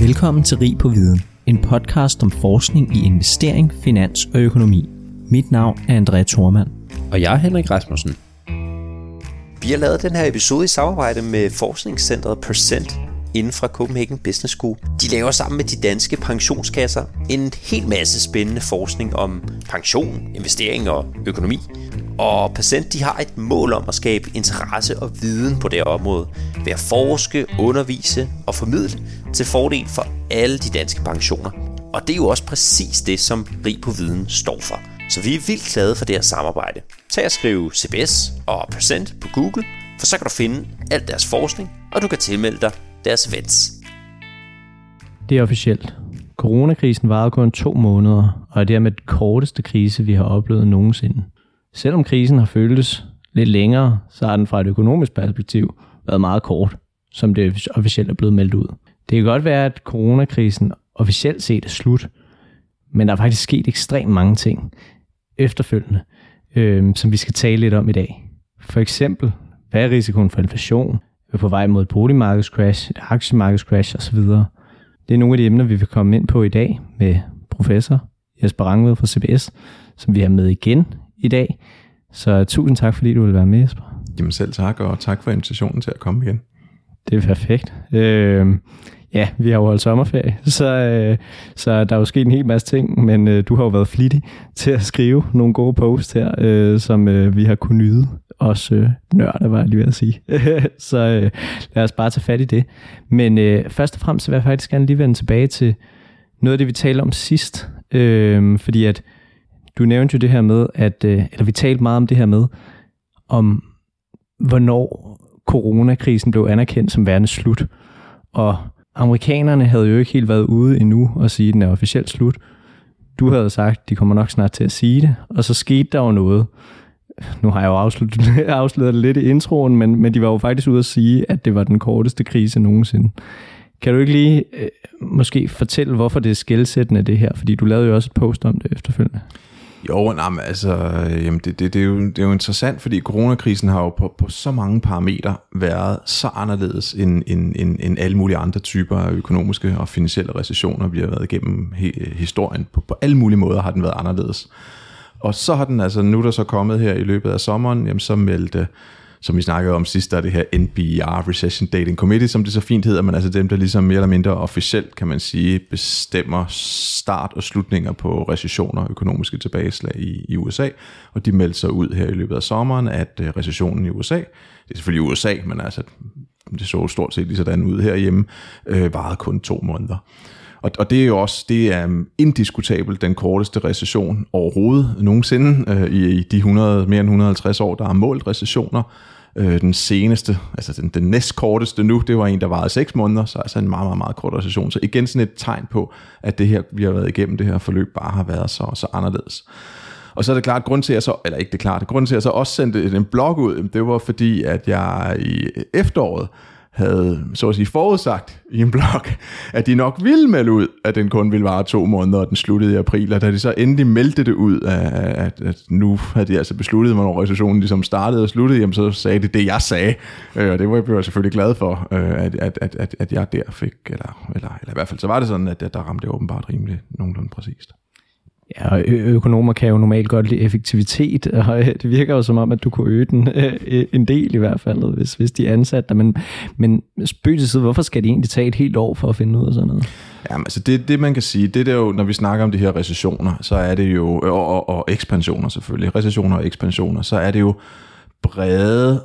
Velkommen til Rig på Viden, en podcast om forskning i investering, finans og økonomi. Mit navn er Andrea Thormand. Og jeg er Henrik Rasmussen. Vi har lavet den her episode i samarbejde med forskningscentret Percent inden fra Copenhagen Business School. De laver sammen med de danske pensionskasser en helt masse spændende forskning om pension, investering og økonomi. Og Patient de har et mål om at skabe interesse og viden på det område ved at forske, undervise og formidle til fordel for alle de danske pensioner. Og det er jo også præcis det, som Rig på Viden står for. Så vi er vildt glade for det her samarbejde. Tag og skriv CBS og Percent på Google, for så kan du finde alt deres forskning, og du kan tilmelde dig deres events. Det er officielt. Coronakrisen varede kun to måneder, og er dermed den korteste krise, vi har oplevet nogensinde. Selvom krisen har føltes lidt længere, så har den fra et økonomisk perspektiv været meget kort, som det officielt er blevet meldt ud. Det kan godt være, at coronakrisen officielt set er slut, men der er faktisk sket ekstremt mange ting efterfølgende, øh, som vi skal tale lidt om i dag. For eksempel, hvad er risikoen for inflation? Vi er på vej mod et boligmarkedscrash, et aktiemarkedscrash osv. Det er nogle af de emner, vi vil komme ind på i dag med professor Jesper Rangved fra CBS, som vi har med igen i dag. Så tusind tak, fordi du vil være med, Jesper. Jamen selv tak, og tak for invitationen til at komme igen. Det er perfekt. Øh, ja, vi har jo holdt sommerferie, så, øh, så der er jo sket en hel masse ting, men øh, du har jo været flittig til at skrive nogle gode posts her, øh, som øh, vi har kunnet nyde. Også øh, nørder, var jeg lige ved at sige. så øh, lad os bare tage fat i det. Men øh, først og fremmest vil jeg faktisk gerne lige vende tilbage til noget af det, vi talte om sidst. Øh, fordi at du nævnte jo det her med, at, øh, eller vi talte meget om det her med, om hvornår coronakrisen blev anerkendt som værende slut. Og amerikanerne havde jo ikke helt været ude endnu og sige, at den er officielt slut. Du havde sagt, at de kommer nok snart til at sige det, og så skete der jo noget. Nu har jeg jo afsluttet, afsluttet det lidt i introen, men, men de var jo faktisk ude at sige, at det var den korteste krise nogensinde. Kan du ikke lige øh, måske fortælle, hvorfor det er skældsættende det her? Fordi du lavede jo også et post om det efterfølgende. Jo, nej, men altså, øh, jamen det, det, det, er jo, det er jo interessant, fordi coronakrisen har jo på, på så mange parametre været så anderledes end, end, end, end alle mulige andre typer af økonomiske og finansielle recessioner, vi har været igennem he, historien. På, på alle mulige måder har den været anderledes. Og så har den altså, nu der så kommet her i løbet af sommeren, jamen så meldte som vi snakkede om sidst, der er det her NBR, Recession Dating Committee, som det så fint hedder, men altså dem, der ligesom mere eller mindre officielt, kan man sige, bestemmer start og slutninger på recessioner økonomiske tilbageslag i, i USA, og de meldte sig ud her i løbet af sommeren, at øh, recessionen i USA, det er selvfølgelig USA, men altså det så stort set lige sådan ud herhjemme, øh, varede kun to måneder. Og, og det er jo også, det er um, indiskutabelt den korteste recession overhovedet nogensinde øh, i, i de 100, mere end 150 år, der har målt recessioner. Øh, den seneste, altså den, den næstkorteste nu, det var en, der varede 6 måneder, så altså en meget, meget, meget kort recession. Så igen sådan et tegn på, at det her, vi har været igennem det her forløb, bare har været så, så anderledes. Og så er det klart, grund til, at jeg så, eller ikke det klart, grund til, at jeg så også sendte en blog ud, det var fordi, at jeg i efteråret havde så at sige forudsagt i en blog, at de nok ville melde ud, at den kun ville vare to måneder, og den sluttede i april, og da de så endelig meldte det ud, at, at nu havde de altså besluttet, hvornår organisationen ligesom startede og sluttede, jamen så sagde de det, jeg sagde, øh, og det var jeg selvfølgelig glad for, øh, at, at, at, at, at jeg der fik, eller, eller, eller i hvert fald så var det sådan, at der ramte det åbenbart rimelig nogenlunde præcist. Ja, og økonomer kan jo normalt godt lide effektivitet, og øh, det virker jo som om, at du kunne øge den øh, en del i hvert fald, hvis, hvis de er ansat dig. Men, men spøg til side, hvorfor skal de egentlig tage et helt år for at finde ud af sådan noget? Jamen, altså det, det man kan sige, det der jo, når vi snakker om de her recessioner, så er det jo, og, og, og ekspansioner selvfølgelig, recessioner og ekspansioner, så er det jo brede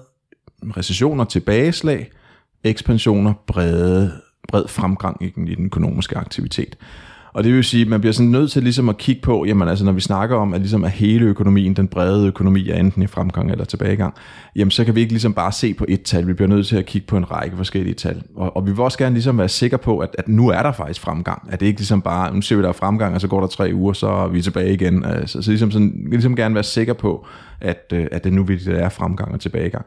recessioner, tilbageslag, ekspansioner, brede, bred fremgang i den, i den økonomiske aktivitet. Og det vil sige, at man bliver sådan nødt til ligesom at kigge på, jamen altså når vi snakker om, at, ligesom at hele økonomien, den brede økonomi er enten i fremgang eller tilbagegang, jamen så kan vi ikke ligesom bare se på et tal, vi bliver nødt til at kigge på en række forskellige tal. Og, og vi vil også gerne ligesom være sikre på, at, at nu er der faktisk fremgang. At det ikke ligesom bare, nu ser vi der er fremgang, og så går der tre uger, så er vi tilbage igen. Så, så ligesom sådan, ligesom gerne være sikre på, at, øh, at det nu vil det er fremgang og tilbagegang.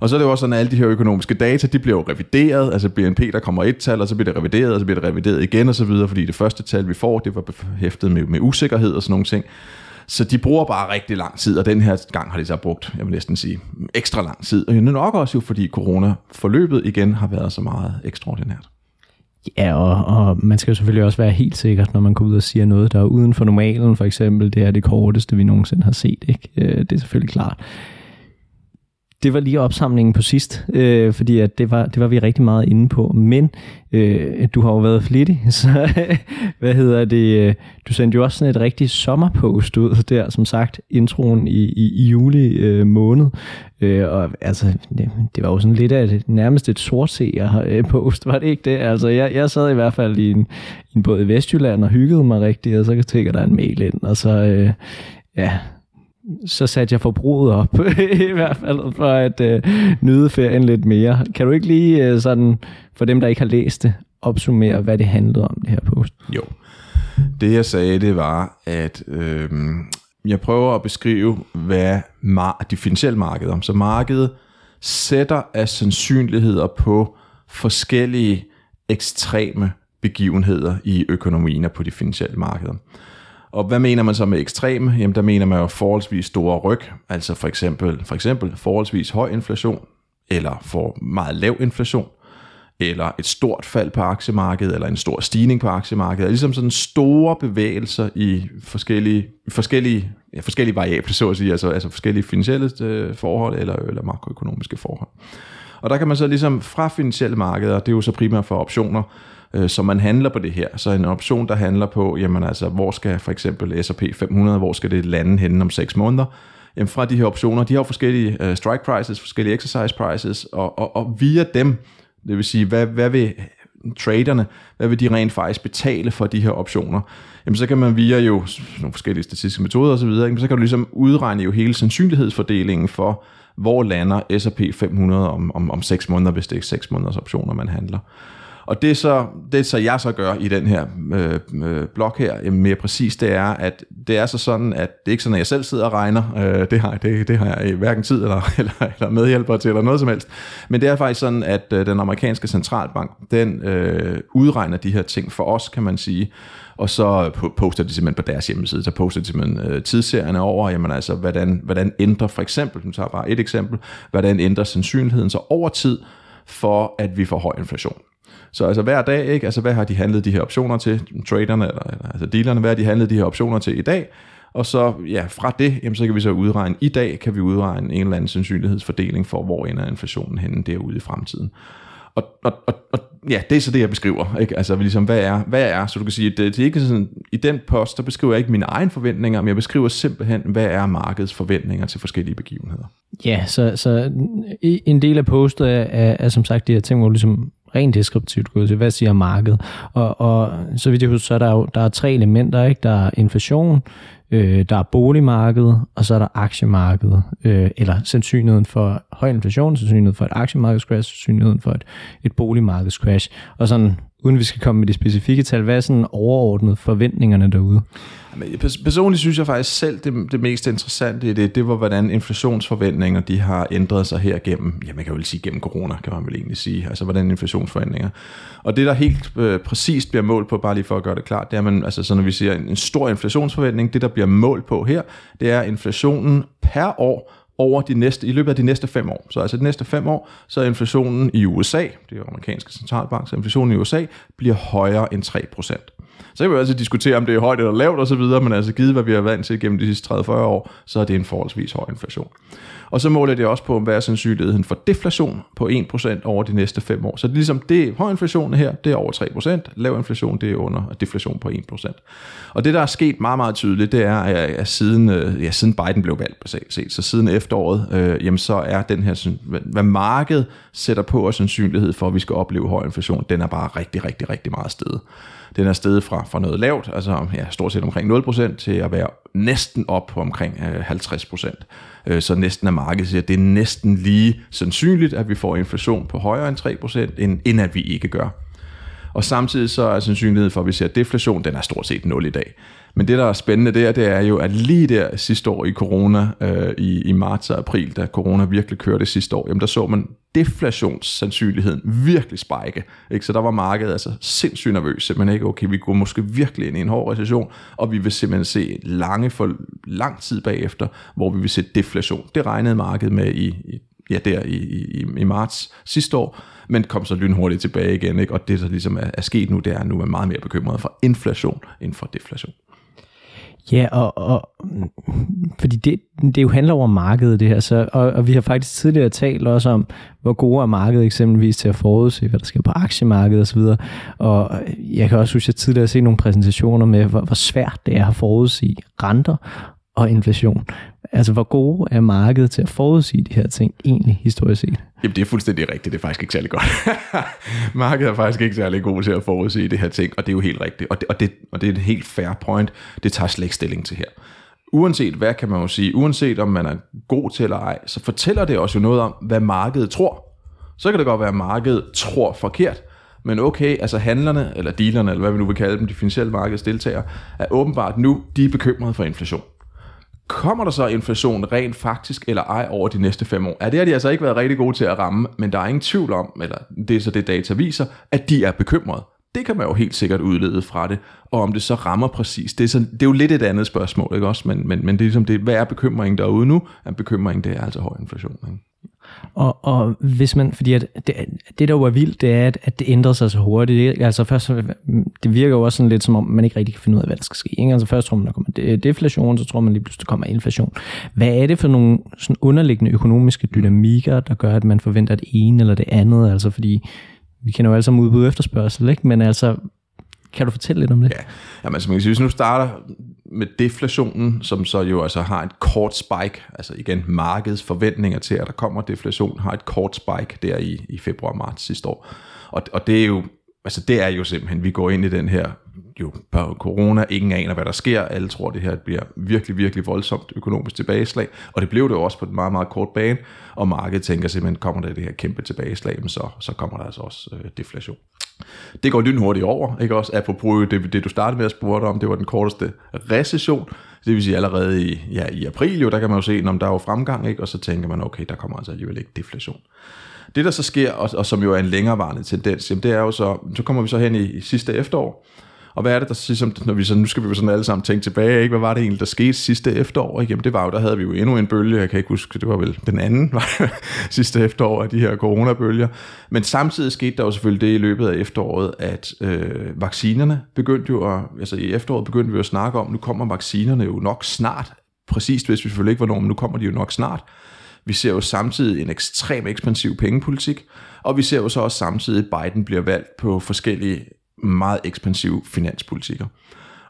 Og så er det jo også sådan, at alle de her økonomiske data, de bliver jo revideret. Altså BNP, der kommer et tal, og så bliver det revideret, og så bliver det revideret igen og så videre, fordi det første tal, vi får, det var hæftet med, med usikkerhed og sådan nogle ting. Så de bruger bare rigtig lang tid, og den her gang har de så brugt, jeg vil næsten sige, ekstra lang tid. Og det er nok også jo, fordi corona-forløbet igen har været så meget ekstraordinært. Ja, og, og man skal jo selvfølgelig også være helt sikker, når man går ud og siger noget, der er uden for normalen, for eksempel. Det er det korteste, vi nogensinde har set. Ikke? Øh, det er selvfølgelig klart det var lige opsamlingen på sidst, øh, fordi at det, var, det var vi rigtig meget inde på. Men øh, du har jo været flittig, så hvad hedder det? Øh, du sendte jo også sådan et rigtigt sommerpost ud der, som sagt, introen i, i, i juli øh, måned. Øh, og altså, det, det var jo sådan lidt af et, nærmest et sortseer-post, var det ikke det? Altså, jeg, jeg sad i hvert fald i en, en båd i Vestjylland og hyggede mig rigtig, og så tænker der en mail ind, og så... Øh, ja, så satte jeg forbruget op, i hvert fald for at øh, nyde ferien lidt mere. Kan du ikke lige øh, sådan, for dem, der ikke har læst det, opsummere, hvad det handlede om, det her post? Jo. Det jeg sagde, det var, at øh, jeg prøver at beskrive, hvad mar- de finansielle markeder, så markedet sætter af sandsynligheder på forskellige ekstreme begivenheder i økonomien og på de finansielle markeder. Og hvad mener man så med ekstrem? Jamen der mener man jo forholdsvis store ryg, altså for eksempel, for eksempel forholdsvis høj inflation, eller for meget lav inflation, eller et stort fald på aktiemarkedet, eller en stor stigning på aktiemarkedet. Ligesom sådan store bevægelser i forskellige, forskellige, ja, forskellige variable, så at sige, altså, altså forskellige finansielle øh, forhold, eller, eller makroøkonomiske forhold. Og der kan man så ligesom fra finansielle markeder, det er jo så primært for optioner, øh, så man handler på det her. Så en option, der handler på, jamen altså, hvor skal for eksempel S&P 500, hvor skal det lande henne om 6 måneder? Jamen fra de her optioner, de har jo forskellige øh, strike prices, forskellige exercise prices, og, og, og via dem, det vil sige, hvad, hvad vil traderne, hvad vil de rent faktisk betale for de her optioner? Jamen så kan man via jo nogle forskellige statistiske metoder osv., så, så kan du ligesom udregne jo hele sandsynlighedsfordelingen for, hvor lander S&P 500 om, om, om 6 måneder, hvis det er 6 måneders optioner, man handler. Og det så, det så jeg så gør i den her øh, øh blog her, jamen mere præcis, det er, at det er så sådan, at det er ikke sådan, at jeg selv sidder og regner. Øh, det, har, det, det har jeg hverken tid eller, eller, eller medhjælper til, eller noget som helst. Men det er faktisk sådan, at øh, den amerikanske centralbank, den øh, udregner de her ting for os, kan man sige og så poster de simpelthen på deres hjemmeside, så poster de simpelthen øh, tidsserierne over, jamen altså, hvordan, hvordan ændrer for eksempel, nu tager bare et eksempel, hvordan ændrer sandsynligheden så over tid, for at vi får høj inflation. Så altså hver dag, ikke? Altså hvad har de handlet de her optioner til, traderne, eller, eller altså dealerne, hvad har de handlet de her optioner til i dag? Og så ja, fra det, jamen, så kan vi så udregne, i dag kan vi udregne en eller anden sandsynlighedsfordeling for, hvor ender inflationen henne derude i fremtiden. Og, og, og, og ja, det er så det, jeg beskriver. Ikke? Altså, ligesom, hvad er, hvad er, så du kan sige, det, det er ikke sådan, i den post, der beskriver jeg ikke mine egne forventninger, men jeg beskriver simpelthen, hvad er markedets forventninger til forskellige begivenheder. Ja, så, så en del af postet er, er, er som sagt de her ting, hvor ligesom rent deskriptivt gået til, hvad siger markedet? Og, og så vidt jeg husker, så er der jo der er tre elementer, ikke? Der er inflation, øh, der er boligmarkedet, og så er der aktiemarkedet, øh, eller sandsynligheden for høj inflation, sandsynligheden for et aktiemarkedscrash, sandsynligheden for et, et boligmarkedscrash. Og sådan, uden vi skal komme med de specifikke tal, hvad er sådan overordnet forventningerne derude? Men personligt synes jeg faktisk selv, det, det mest interessante i det, det var, hvordan inflationsforventninger de har ændret sig her gennem, ja, man kan vel sige gennem corona, kan man vel egentlig sige, altså hvordan inflationsforventninger. Og det, der helt øh, præcist bliver målt på, bare lige for at gøre det klart, det er, man, altså så når vi siger en, en stor inflationsforventning, det der bliver målt på her, det er inflationen per år over de næste, i løbet af de næste fem år. Så altså de næste fem år, så er inflationen i USA, det er jo amerikanske centralbank, så inflationen i USA bliver højere end 3%. Så kan vi altid diskutere, om det er højt eller lavt osv., men altså givet, hvad vi har vant til gennem de sidste 30-40 år, så er det en forholdsvis høj inflation. Og så måler det også på, hvad er sandsynligheden for deflation på 1% over de næste 5 år. Så det er ligesom, det høj inflation her, det er over 3%, lav inflation, det er under deflation på 1%. Og det, der er sket meget, meget tydeligt, det er, at siden, øh, ja, siden Biden blev valgt, basalt set, så siden efteråret, øh, jamen så er den her, hvad markedet sætter på og sandsynlighed for, at vi skal opleve høj inflation, den er bare rigtig, rigtig, rigtig meget stedet. Den er steget fra, fra noget lavt, altså ja, stort set omkring 0%, til at være næsten op på omkring øh, 50%. Øh, så næsten er markedet siger, at det er næsten lige sandsynligt, at vi får inflation på højere end 3%, end, end at vi ikke gør. Og samtidig så er sandsynligheden for, at vi ser deflation, den er stort set 0 i dag. Men det, der er spændende der, det er jo, at lige der sidste år i corona, øh, i, i marts og april, da corona virkelig kørte sidste år, jamen der så man deflationssandsynligheden virkelig spike. Ikke? Så der var markedet altså sindssygt nervøs, simpelthen ikke, okay, vi går måske virkelig ind i en hård recession, og vi vil simpelthen se lange for lang tid bagefter, hvor vi vil se deflation. Det regnede markedet med i, i ja, der i, i, i marts sidste år, men kom så lynhurtigt tilbage igen, ikke? og det der ligesom er, er sket nu, det er, at nu er meget mere bekymret for inflation end for deflation. Ja, og, og fordi det, det jo handler over markedet det her, så, og, og vi har faktisk tidligere talt også om, hvor gode er markedet eksempelvis til at forudse, hvad der sker på aktiemarkedet osv. Og jeg kan også huske, at jeg tidligere har set nogle præsentationer med, hvor, hvor svært det er at forudse renter og inflation. Altså, hvor gode er markedet til at forudsige de her ting egentlig historisk set? Jamen, det er fuldstændig rigtigt. Det er faktisk ikke særlig godt. markedet er faktisk ikke særlig god til at forudsige det her ting, og det er jo helt rigtigt. Og det, og det, og det er et helt fair point. Det tager slet ikke stilling til her. Uanset hvad kan man jo sige, uanset om man er god til eller ej, så fortæller det også jo noget om, hvad markedet tror. Så kan det godt være, at markedet tror forkert, men okay, altså handlerne, eller dealerne, eller hvad vi nu vil kalde dem, de finansielle markedsdeltagere, er åbenbart nu, de er bekymrede for inflation. Kommer der så inflation rent faktisk eller ej over de næste fem år? Ja, det har de altså ikke været rigtig gode til at ramme, men der er ingen tvivl om, eller det er så det data viser, at de er bekymrede. Det kan man jo helt sikkert udlede fra det, og om det så rammer præcis, det er, så, det er jo lidt et andet spørgsmål, ikke også? Men, men, men det er ligesom det, hvad er bekymringen derude nu? En bekymring, det er altså høj inflation. Ikke? Og, og hvis man, fordi at det, det der jo er vildt, det er, at, at det ændrer sig så hurtigt. Ikke? Altså først, det virker jo også sådan lidt som om, man ikke rigtig kan finde ud af, hvad der skal ske. Ikke? Altså først tror man, der kommer deflation, så tror man lige pludselig, der kommer inflation. Hvad er det for nogle sådan underliggende økonomiske dynamikker, der gør, at man forventer det ene eller det andet? Altså fordi, vi kender jo alle sammen udbud efterspørgsel, ikke? men altså, kan du fortælle lidt om det? Ja, Jamen, altså man kan sige, hvis nu starter med deflationen, som så jo altså har et kort spike, altså igen markedets forventninger til, at der kommer deflation, har et kort spike der i, i februar-marts sidste år. Og, og det er jo altså det er jo simpelthen, vi går ind i den her jo på corona, ingen aner, hvad der sker, alle tror, det her bliver virkelig, virkelig voldsomt økonomisk tilbageslag, og det blev det også på den meget, meget kort bane, og markedet tænker simpelthen, kommer der det her kæmpe tilbageslag, så, så kommer der altså også øh, deflation. Det går lynhurtigt over, ikke også? Apropos det, det, du startede med at spørge om, det var den korteste recession, det vil sige allerede i, ja, i april, jo, der kan man jo se, om der er jo fremgang, ikke? og så tænker man, okay, der kommer altså alligevel ikke deflation. Det, der så sker, og, og som jo er en længerevarende tendens, jamen det er jo så, så kommer vi så hen i, i sidste efterår, og hvad er det, der ligesom, når vi så, nu skal vi jo sådan alle sammen tænke tilbage, ikke? hvad var det egentlig, der skete sidste efterår? Ikke? Jamen det var jo, der havde vi jo endnu en bølge, jeg kan ikke huske, det var vel den anden sidste efterår af de her coronabølger. Men samtidig skete der jo selvfølgelig det i løbet af efteråret, at øh, vaccinerne begyndte jo at, altså i efteråret begyndte vi at snakke om, nu kommer vaccinerne jo nok snart, præcist hvis vi selvfølgelig ikke hvornår, men nu kommer de jo nok snart. Vi ser jo samtidig en ekstrem ekspansiv pengepolitik, og vi ser jo så også samtidig, at Biden bliver valgt på forskellige meget ekspansive finanspolitikker.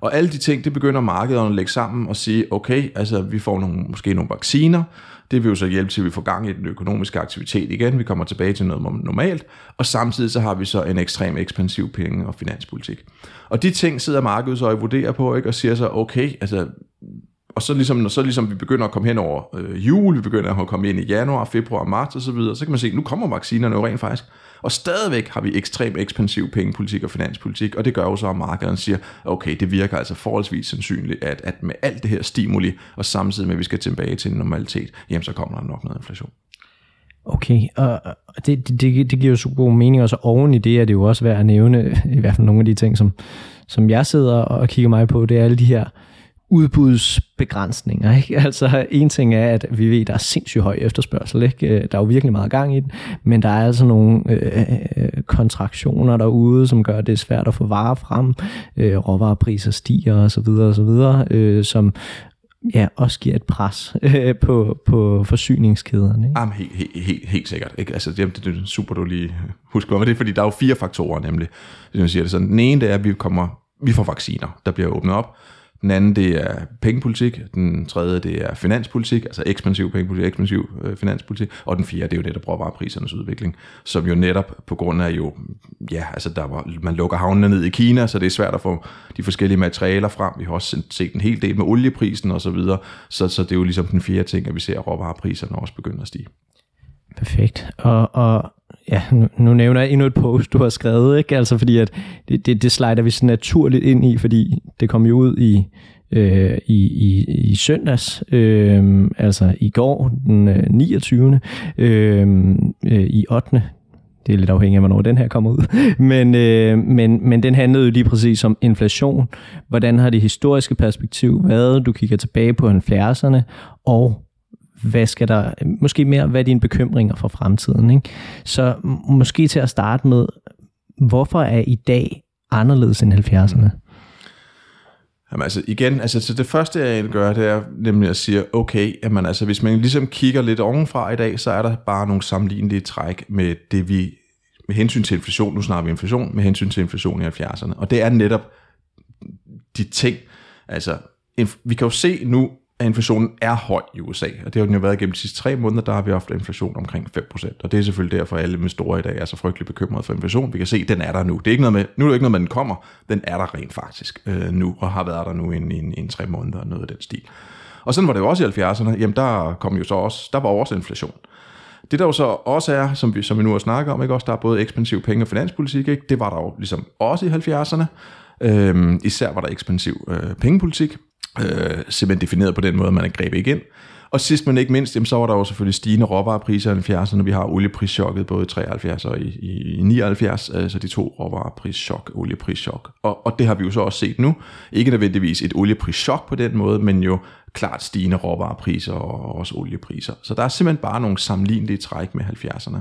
Og alle de ting, det begynder markederne at lægge sammen og sige, okay, altså vi får nogle, måske nogle vacciner, det vil jo så hjælpe til, at vi får gang i den økonomiske aktivitet igen, vi kommer tilbage til noget normalt, og samtidig så har vi så en ekstrem ekspansiv penge- og finanspolitik. Og de ting sidder markedet så og vurderer på, ikke, og siger så, okay, altså og så ligesom, når så ligesom vi begynder at komme hen over øh, jul, vi begynder at komme ind i januar, februar, marts og så videre, så kan man se, nu kommer vaccinerne jo rent faktisk. Og stadigvæk har vi ekstremt ekspansiv pengepolitik og finanspolitik, og det gør jo så, at markederne siger, okay, det virker altså forholdsvis sandsynligt, at, at med alt det her stimuli, og samtidig med, at vi skal tilbage til en normalitet, jamen så kommer der nok noget inflation. Okay, og det, det, det giver jo super god mening, og så oven i det er det jo også værd at nævne, i hvert fald nogle af de ting, som, som jeg sidder og kigger mig på, det er alle de her udbudsbegrænsninger. Ikke? Altså en ting er, at vi ved, at der er sindssygt høj efterspørgsel. Ikke? Øh, der er jo virkelig meget gang i den, men der er altså nogle øh, øh, øh, kontraktioner derude, som gør, at det er svært at få varer frem. Øh, råvarepriser stiger osv. osv., øh, som ja, også giver et pres øh, på, på forsyningskæderne. Ikke? Jamen, helt, helt, helt, helt sikkert. Ikke? Altså, det, det, er super, du lige husker men det er, fordi der er jo fire faktorer nemlig. Jeg man siger det sådan. Den ene, det er, at vi kommer vi får vacciner, der bliver åbnet op. Den anden, det er pengepolitik. Den tredje, det er finanspolitik, altså ekspansiv pengepolitik, ekspansiv øh, finanspolitik. Og den fjerde, det er jo netop råvareprisernes udvikling, som jo netop på grund af jo, ja, altså der var, man lukker havnene ned i Kina, så det er svært at få de forskellige materialer frem. Vi har også set en hel del med olieprisen og så videre. Så, så det er jo ligesom den fjerde ting, at vi ser, at råvarepriserne også begynder at stige. Perfekt. Og, og ja, nu, nu nævner jeg endnu et post, du har skrevet, ikke? Altså fordi, at det, det, det slider vi så naturligt ind i, fordi det kom jo ud i, øh, i, i, i søndags, øh, altså i går, den øh, 29. Øh, øh, i 8. Det er lidt afhængigt af, hvornår den her kommer ud. Men, øh, men, men den handlede jo lige præcis om inflation. Hvordan har det historiske perspektiv været? Du kigger tilbage på 70'erne, og hvad skal der, måske mere, hvad er dine bekymringer for fremtiden? Ikke? Så måske til at starte med, hvorfor er i dag anderledes end 70'erne? Jamen altså igen, altså så det første jeg egentlig gør, det er nemlig at sige, okay, jamen altså hvis man ligesom kigger lidt ovenfra i dag, så er der bare nogle sammenlignelige træk med det vi, med hensyn til inflation, nu snakker vi inflation, med hensyn til inflation i 70'erne. Og det er netop de ting, altså vi kan jo se nu, at inflationen er høj i USA, og det har den jo været gennem de sidste tre måneder, der har vi haft inflation omkring 5%, og det er selvfølgelig derfor, at alle investorer i dag er så frygtelig bekymrede for inflation. Vi kan se, at den er der nu. Det er ikke noget med, nu er det ikke noget med, at den kommer, den er der rent faktisk øh, nu, og har været der nu i en, en, en tre måneder, noget af den stil. Og sådan var det jo også i 70'erne, jamen der kom jo så også, der var også inflation. Det der jo så også er, som vi, som vi nu har snakket om, ikke også, der er både ekspansiv penge- og finanspolitik, ikke? det var der jo ligesom også i 70'erne. Øhm, især var der ekspansiv øh, pengepolitik, øh, simpelthen defineret på den måde, man er grebet ind. Og sidst men ikke mindst, jamen, så var der jo selvfølgelig stigende råvarepriser i 70'erne. Vi har olieprischokket både i 73 og i, i, i 79, altså øh, de to råvareprischok, olieprischok. Og, og det har vi jo så også set nu. Ikke nødvendigvis et olieprischok på den måde, men jo klart stigende råvarepriser og også oliepriser. Så der er simpelthen bare nogle sammenlignelige træk med 70'erne.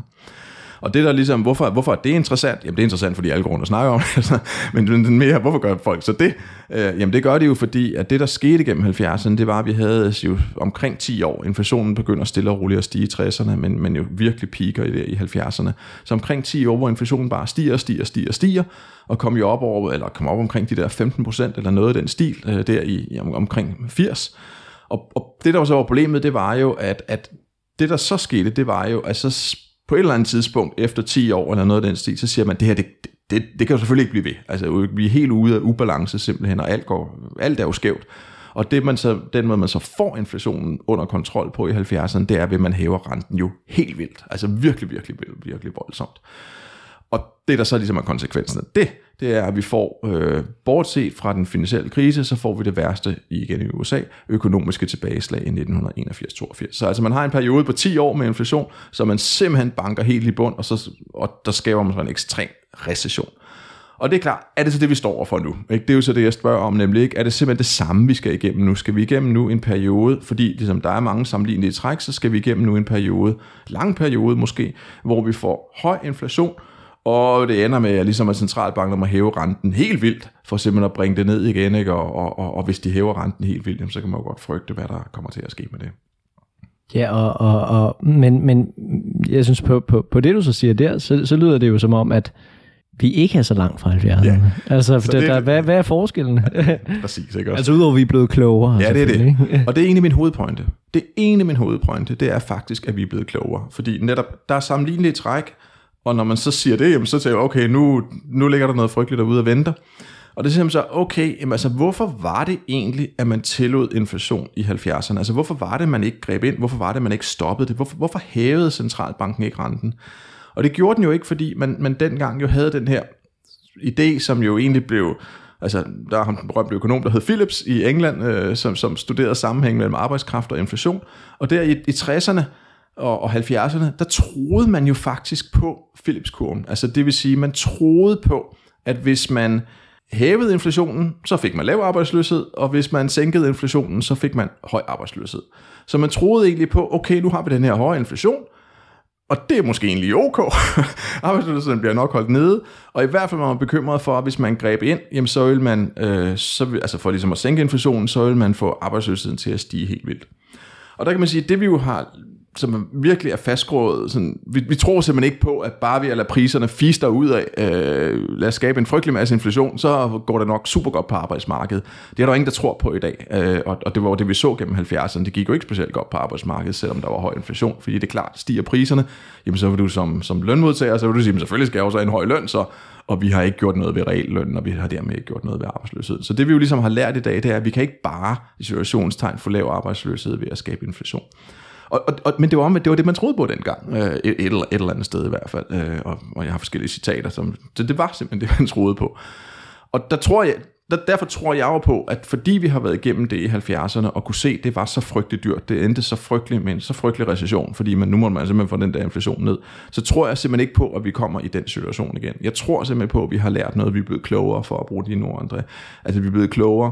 Og det der ligesom, hvorfor, hvorfor er det interessant? Jamen det er interessant, fordi alle går rundt og snakker om det. Altså. Men mere, hvorfor gør folk så det? Øh, jamen det gør det jo, fordi at det der skete gennem 70'erne, det var, at vi havde jo omkring 10 år. Inflationen begynder stille og roligt at stige i 60'erne, men, men jo virkelig piker i, det, i 70'erne. Så omkring 10 år, hvor inflationen bare stiger, stiger, stiger, stiger, og kom jo op over, eller kom op omkring de der 15% eller noget af den stil, øh, der i, i omkring 80. Og, og det der var så var problemet, det var jo, at, at det der så skete, det var jo, at så på et eller andet tidspunkt, efter 10 år eller noget af den stil, så siger man, det her, det, det, det kan jo selvfølgelig ikke blive ved. Altså, vi er helt ude af ubalance simpelthen, og alt, går, alt er jo skævt. Og det man så, den måde, man så får inflationen under kontrol på i 70'erne, det er ved, at man hæver renten jo helt vildt. Altså virkelig, virkelig, virkelig, virkelig voldsomt. Og det, der så ligesom er konsekvensen af det, det er, at vi får, øh, bortset fra den finansielle krise, så får vi det værste igen i USA, økonomiske tilbageslag i 1981-82. Så altså man har en periode på 10 år med inflation, så man simpelthen banker helt i bund, og, så, og der skaber man så en ekstrem recession. Og det er klart, er det så det, vi står overfor nu? Ikke? Det er jo så det, jeg spørger om, nemlig ikke, er det simpelthen det samme, vi skal igennem nu? Skal vi igennem nu en periode, fordi ligesom, der er mange sammenlignelige træk, så skal vi igennem nu en periode, lang periode måske, hvor vi får høj inflation, og det ender med, at, ligesom at centralbanken må hæve renten helt vildt, for simpelthen at bringe det ned igen, ikke? Og, og, og, og hvis de hæver renten helt vildt, så kan man jo godt frygte, hvad der kommer til at ske med det. Ja, og, og, og, men, men jeg synes på, på, på det, du så siger der, så, så lyder det jo som om, at vi ikke er så langt fra 70'erne. Ja. Altså, for det, der, hvad, hvad er forskellen? Ja, præcis, ikke også? altså udover, at vi er blevet klogere. Ja, det er det. Og det er egentlig min hovedpointe. Det er egentlig min hovedpointe, det er faktisk, at vi er blevet klogere. Fordi netop, der er sammenlignelige træk, og når man så siger det, jamen, så tænker jeg, okay, nu, nu ligger der noget frygteligt derude og venter. Og det siger så, okay, jamen, altså, hvorfor var det egentlig, at man tillod inflation i 70'erne? Altså, hvorfor var det, man ikke greb ind? Hvorfor var det, man ikke stoppede det? Hvorfor, hvorfor hævede centralbanken ikke renten? Og det gjorde den jo ikke, fordi man, man dengang jo havde den her idé, som jo egentlig blev... Altså, der er ham den berømte økonom, der hed Phillips i England, øh, som, som studerede sammenhæng mellem arbejdskraft og inflation. Og der i, i 60'erne, og, og 70'erne, der troede man jo faktisk på Philips-kurven. Altså det vil sige, man troede på, at hvis man hævede inflationen, så fik man lav arbejdsløshed, og hvis man sænkede inflationen, så fik man høj arbejdsløshed. Så man troede egentlig på, okay, nu har vi den her høje inflation, og det er måske egentlig ok. Arbejdsløsheden bliver nok holdt nede, og i hvert fald var man bekymret for, at hvis man greb ind, jamen så vil man, øh, så vil, altså for ligesom at sænke inflationen, så vil man få arbejdsløsheden til at stige helt vildt. Og der kan man sige, at det vi jo har som virkelig er fastgrået. Sådan, vi, vi tror simpelthen ikke på, at bare vi lader priserne fister ud af, øh, lad os skabe en frygtelig masse inflation, så går det nok super godt på arbejdsmarkedet. Det er der ingen, der tror på i dag, øh, og, og det var jo det, vi så gennem 70'erne. Det gik jo ikke specielt godt på arbejdsmarkedet, selvom der var høj inflation, fordi det er klart, stiger priserne, jamen så vil du som, som lønmodtager, så vil du sige, selvfølgelig skal jeg også have en høj løn, så og vi har ikke gjort noget ved reallønnen, og vi har dermed ikke gjort noget ved arbejdsløshed. Så det vi jo ligesom har lært i dag, det er, at vi kan ikke bare i situationstegn få lav arbejdsløshed ved at skabe inflation. Og, og, og, men det var, om, det var det, man troede på dengang, øh, et, et, eller, et eller andet sted i hvert fald. Øh, og, og jeg har forskellige citater, som, så det var simpelthen det, man troede på. Og der tror jeg, der, derfor tror jeg jo på, at fordi vi har været igennem det i 70'erne, og kunne se, at det var så frygteligt dyrt, det endte så frygteligt med en så frygtelig recession, fordi man, nu må man simpelthen få den der inflation ned, så tror jeg simpelthen ikke på, at vi kommer i den situation igen. Jeg tror simpelthen på, at vi har lært noget, vi er blevet klogere for at bruge de ord, André. Altså vi er blevet klogere,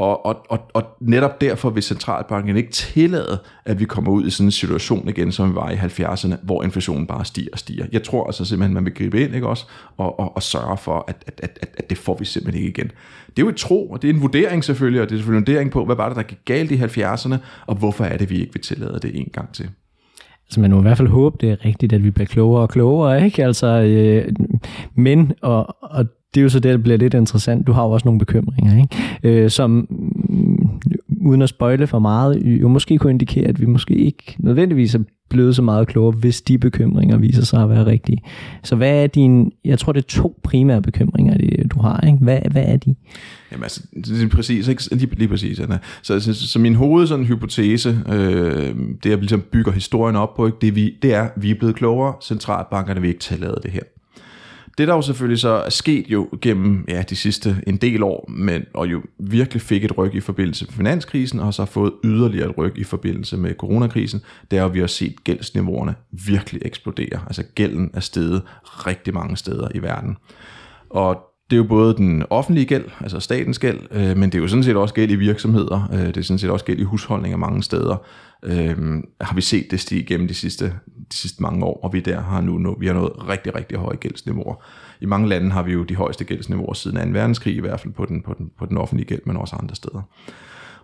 og, og, og, og netop derfor vil centralbanken ikke tillade, at vi kommer ud i sådan en situation igen, som vi var i 70'erne, hvor inflationen bare stiger og stiger. Jeg tror altså simpelthen, man vil gribe ind ikke også, og, og, og sørge for, at, at, at, at, det får vi simpelthen ikke igen. Det er jo et tro, og det er en vurdering selvfølgelig, og det er selvfølgelig en vurdering på, hvad var det, der gik galt i 70'erne, og hvorfor er det, vi ikke vil tillade det en gang til. Altså man må i hvert fald håbe, det er rigtigt, at vi bliver klogere og klogere, ikke? Altså, øh, men, og, og det er jo så det, der bliver lidt interessant. Du har jo også nogle bekymringer, ikke? Øh, som mm, uden at spøjle for meget, jo måske kunne indikere, at vi måske ikke nødvendigvis er blevet så meget klogere, hvis de bekymringer viser sig at være rigtige. Så hvad er din, jeg tror det er to primære bekymringer, det, du har, ikke? Hvad, hvad er de? Jamen altså, det er præcis, ikke? Lige, lige præcis, Anna. Så, så, så min hoved sådan hypotese, øh, det jeg ligesom bygger historien op på, ikke? Det, vi, det er, vi er blevet klogere, centralbankerne vil ikke tillade det her. Det der jo selvfølgelig så er sket jo gennem ja, de sidste en del år, men, og jo virkelig fik et ryg i forbindelse med finanskrisen, og så fået yderligere et ryg i forbindelse med coronakrisen, det er jo, at vi har set gældsniveauerne virkelig eksplodere. Altså gælden er steget rigtig mange steder i verden. Og det er jo både den offentlige gæld, altså statens gæld, øh, men det er jo sådan set også gæld i virksomheder, øh, det er sådan set også gæld i husholdninger mange steder. Øh, har vi set det stige gennem de sidste, de sidste mange år, og vi der har nu, nu vi har nået rigtig, rigtig høje gældsniveauer. I mange lande har vi jo de højeste gældsniveauer siden 2. verdenskrig, i hvert fald på den, på den, på den offentlige gæld, men også andre steder.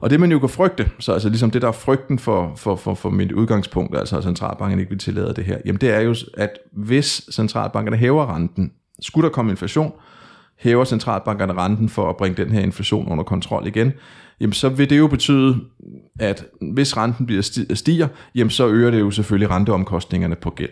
Og det man jo kan frygte, så altså ligesom det der er frygten for, for, for, for mit udgangspunkt, altså at centralbanken ikke vil tillade det her, jamen det er jo, at hvis centralbankerne hæver renten, skulle der komme inflation, hæver centralbankerne renten for at bringe den her inflation under kontrol igen, jamen så vil det jo betyde, at hvis renten bliver stiger, jamen så øger det jo selvfølgelig renteomkostningerne på gæld.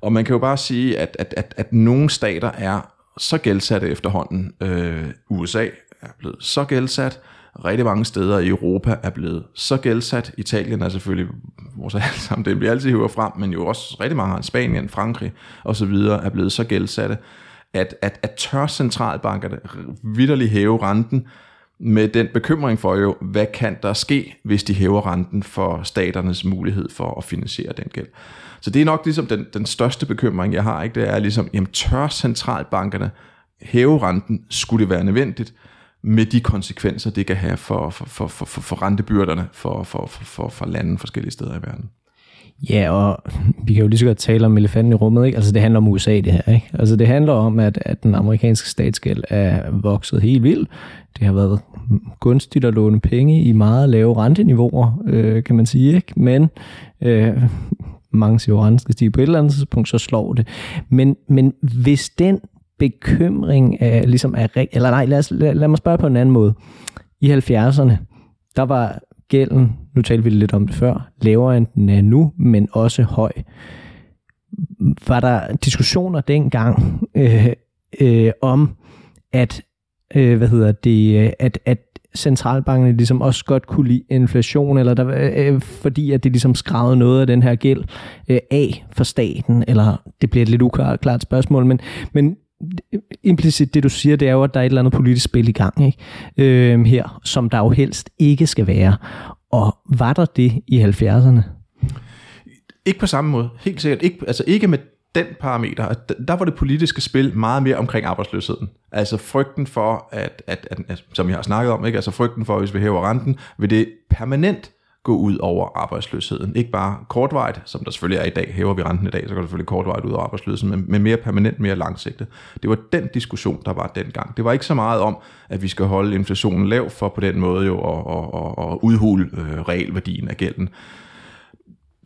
Og man kan jo bare sige, at, at, at, at nogle stater er så gældsatte efterhånden. Øh, USA er blevet så gældsat, rigtig mange steder i Europa er blevet så gældsat. Italien er selvfølgelig vores alle sammen, det bliver altid hiver frem, men jo også rigtig mange, Spanien, Frankrig osv. er blevet så gældsatte, at, at, at tør centralbankerne vidderligt hæve renten, med den bekymring for jo, hvad kan der ske, hvis de hæver renten for staternes mulighed for at finansiere den gæld. Så det er nok ligesom den, den største bekymring, jeg har, ikke? det er ligesom, jamen tør centralbankerne hæve renten, skulle det være nødvendigt, med de konsekvenser, det kan have for, for, for, for, for, rentebyrderne for, for, for, for, for lande forskellige steder i verden. Ja, og vi kan jo lige så godt tale om elefanten i rummet, ikke? Altså det handler om USA det her, ikke? Altså det handler om, at, at den amerikanske statsgæld er vokset helt vildt. Det har været gunstigt at låne penge i meget lave renteniveauer, øh, kan man sige, ikke? Men øh, mange siger, at renten skal stige på et eller andet tidspunkt, så slår det. Men, men hvis den bekymring er, ligesom er, eller nej, lad, os, lad, lad mig spørge på en anden måde. I 70'erne, der var gælden, nu talte vi lidt om det før, lavere end den er nu, men også høj. Var der diskussioner dengang øh, øh, om, at øh, hvad hedder det, at, at centralbankerne ligesom også godt kunne lide inflation, eller der, øh, fordi at det ligesom skravede noget af den her gæld øh, af for staten, eller det bliver et lidt uklart spørgsmål, men, men implicit det du siger, det er jo, at der er et eller andet politisk spil i gang ikke? Øh, her, som der jo helst ikke skal være. Og var der det i 70'erne? Ikke på samme måde, helt sikkert. Ikke, altså ikke med den parameter, der var det politiske spil meget mere omkring arbejdsløsheden. Altså frygten for, at, at, at, at som jeg har snakket om, ikke? altså frygten for, at hvis vi hæver renten, vil det permanent gå ud over arbejdsløsheden. Ikke bare kortvarigt, som der selvfølgelig er i dag, hæver vi renten i dag, så går det selvfølgelig kortvarigt ud over arbejdsløsheden, men, men mere permanent, mere langsigtet. Det var den diskussion, der var dengang. Det var ikke så meget om, at vi skal holde inflationen lav for på den måde jo at, at, at, at udhule øh, realværdien af gælden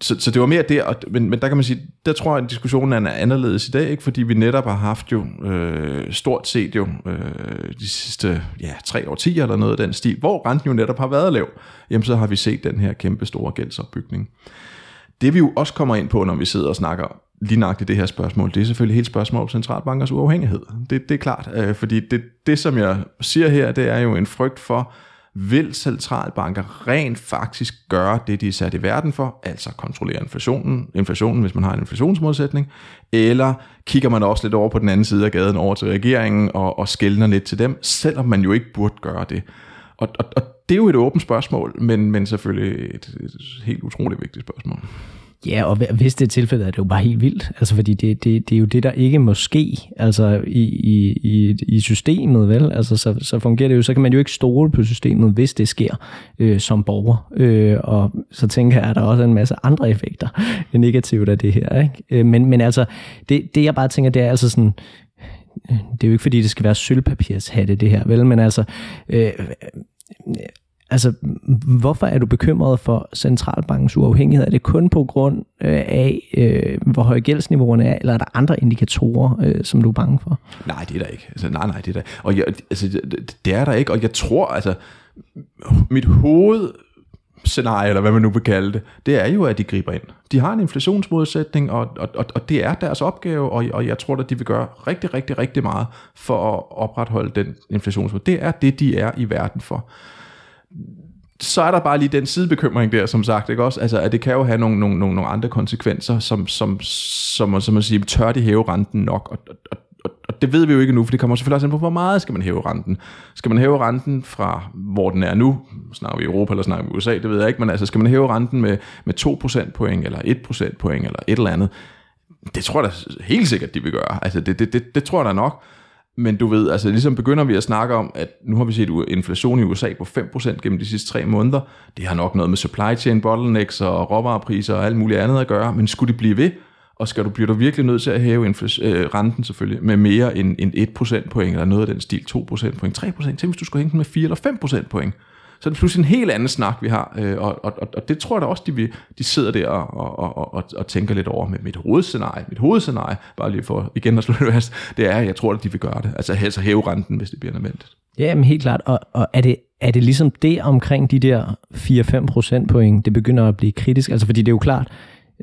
så, så det var mere der, og, men, men der kan man sige, der tror jeg, at diskussionen er anderledes i dag, ikke? fordi vi netop har haft jo øh, stort set jo øh, de sidste ja, tre årtier eller noget af den stil, hvor renten jo netop har været lav, jamen så har vi set den her kæmpe store gældsopbygning. Det vi jo også kommer ind på, når vi sidder og snakker lige nøjagtigt det her spørgsmål, det er selvfølgelig helt spørgsmål om centralbankers uafhængighed. Det, det er klart, øh, fordi det, det, som jeg siger her, det er jo en frygt for, vil centralbanker rent faktisk gøre det, de er sat i verden for, altså kontrollere inflationen, inflationen hvis man har en inflationsmodsætning, eller kigger man også lidt over på den anden side af gaden over til regeringen og, og skældner lidt til dem, selvom man jo ikke burde gøre det. Og, og, og det er jo et åbent spørgsmål, men, men selvfølgelig et, et helt utroligt vigtigt spørgsmål. Ja, og hvis det er tilfældet, er det jo bare helt vildt. Altså, fordi det, det, det er jo det, der ikke må ske altså, i, i, i, i systemet, vel? Altså, så, så fungerer det jo, så kan man jo ikke stole på systemet, hvis det sker øh, som borger. Øh, og så tænker jeg, at der er også en masse andre effekter negativt af det her. Ikke? Øh, men, men altså, det, det jeg bare tænker, det er altså sådan, øh, det er jo ikke fordi, det skal være sølvpapirshatte det her, vel? Men altså, øh, Altså, hvorfor er du bekymret for centralbankens uafhængighed? Er det kun på grund øh, af, øh, hvor høje gældsniveauerne er, eller er der andre indikatorer, øh, som du er bange for? Nej, det er der ikke. Altså, nej, nej, det er der. Og jeg, altså, det, det er der ikke, og jeg tror, altså, mit hoved scenarie, eller hvad man nu vil kalde det, det er jo, at de griber ind. De har en inflationsmodsætning, og, og, og, og det er deres opgave, og, og jeg tror, at de vil gøre rigtig, rigtig, rigtig meget for at opretholde den inflationsmodsætning. Det er det, de er i verden for så er der bare lige den sidebekymring der, som sagt, ikke også? Altså, at det kan jo have nogle, nogle, nogle, nogle andre konsekvenser, som, som, som, som man siger, tør de hæve renten nok? Og, og, og, og det ved vi jo ikke nu, for det kommer selvfølgelig også an på, hvor meget skal man hæve renten. Skal man hæve renten fra, hvor den er nu, snakker vi Europa eller snakker vi USA, det ved jeg ikke, men altså, skal man hæve renten med, med 2 procentpoint, eller 1 procentpoint, eller et eller andet, det tror jeg da helt sikkert, de vil gøre. Altså, det, det, det, det tror jeg da nok. Men du ved, altså ligesom begynder vi at snakke om, at nu har vi set inflation i USA på 5% gennem de sidste tre måneder. Det har nok noget med supply chain bottlenecks og råvarepriser og alt muligt andet at gøre. Men skulle det blive ved, og skal du, bliver du virkelig nødt til at hæve infl- øh, renten selvfølgelig med mere end, end 1% point, eller noget af den stil, 2% point, 3%, tænk hvis du skulle hænge den med 4 eller 5% point så er det pludselig en helt anden snak, vi har, øh, og, og, og det tror jeg da også, de, vil, de sidder der og, og, og, og tænker lidt over med mit hovedscenarie. Mit hovedscenarie, bare lige for igen at slå det fast, det er, at jeg tror, at de vil gøre det. Altså, altså hæve renten, hvis det bliver nødvendigt. Ja, men helt klart. Og, og er, det, er det ligesom det omkring de der 4-5 procentpoint, det begynder at blive kritisk? Altså, fordi det er jo klart,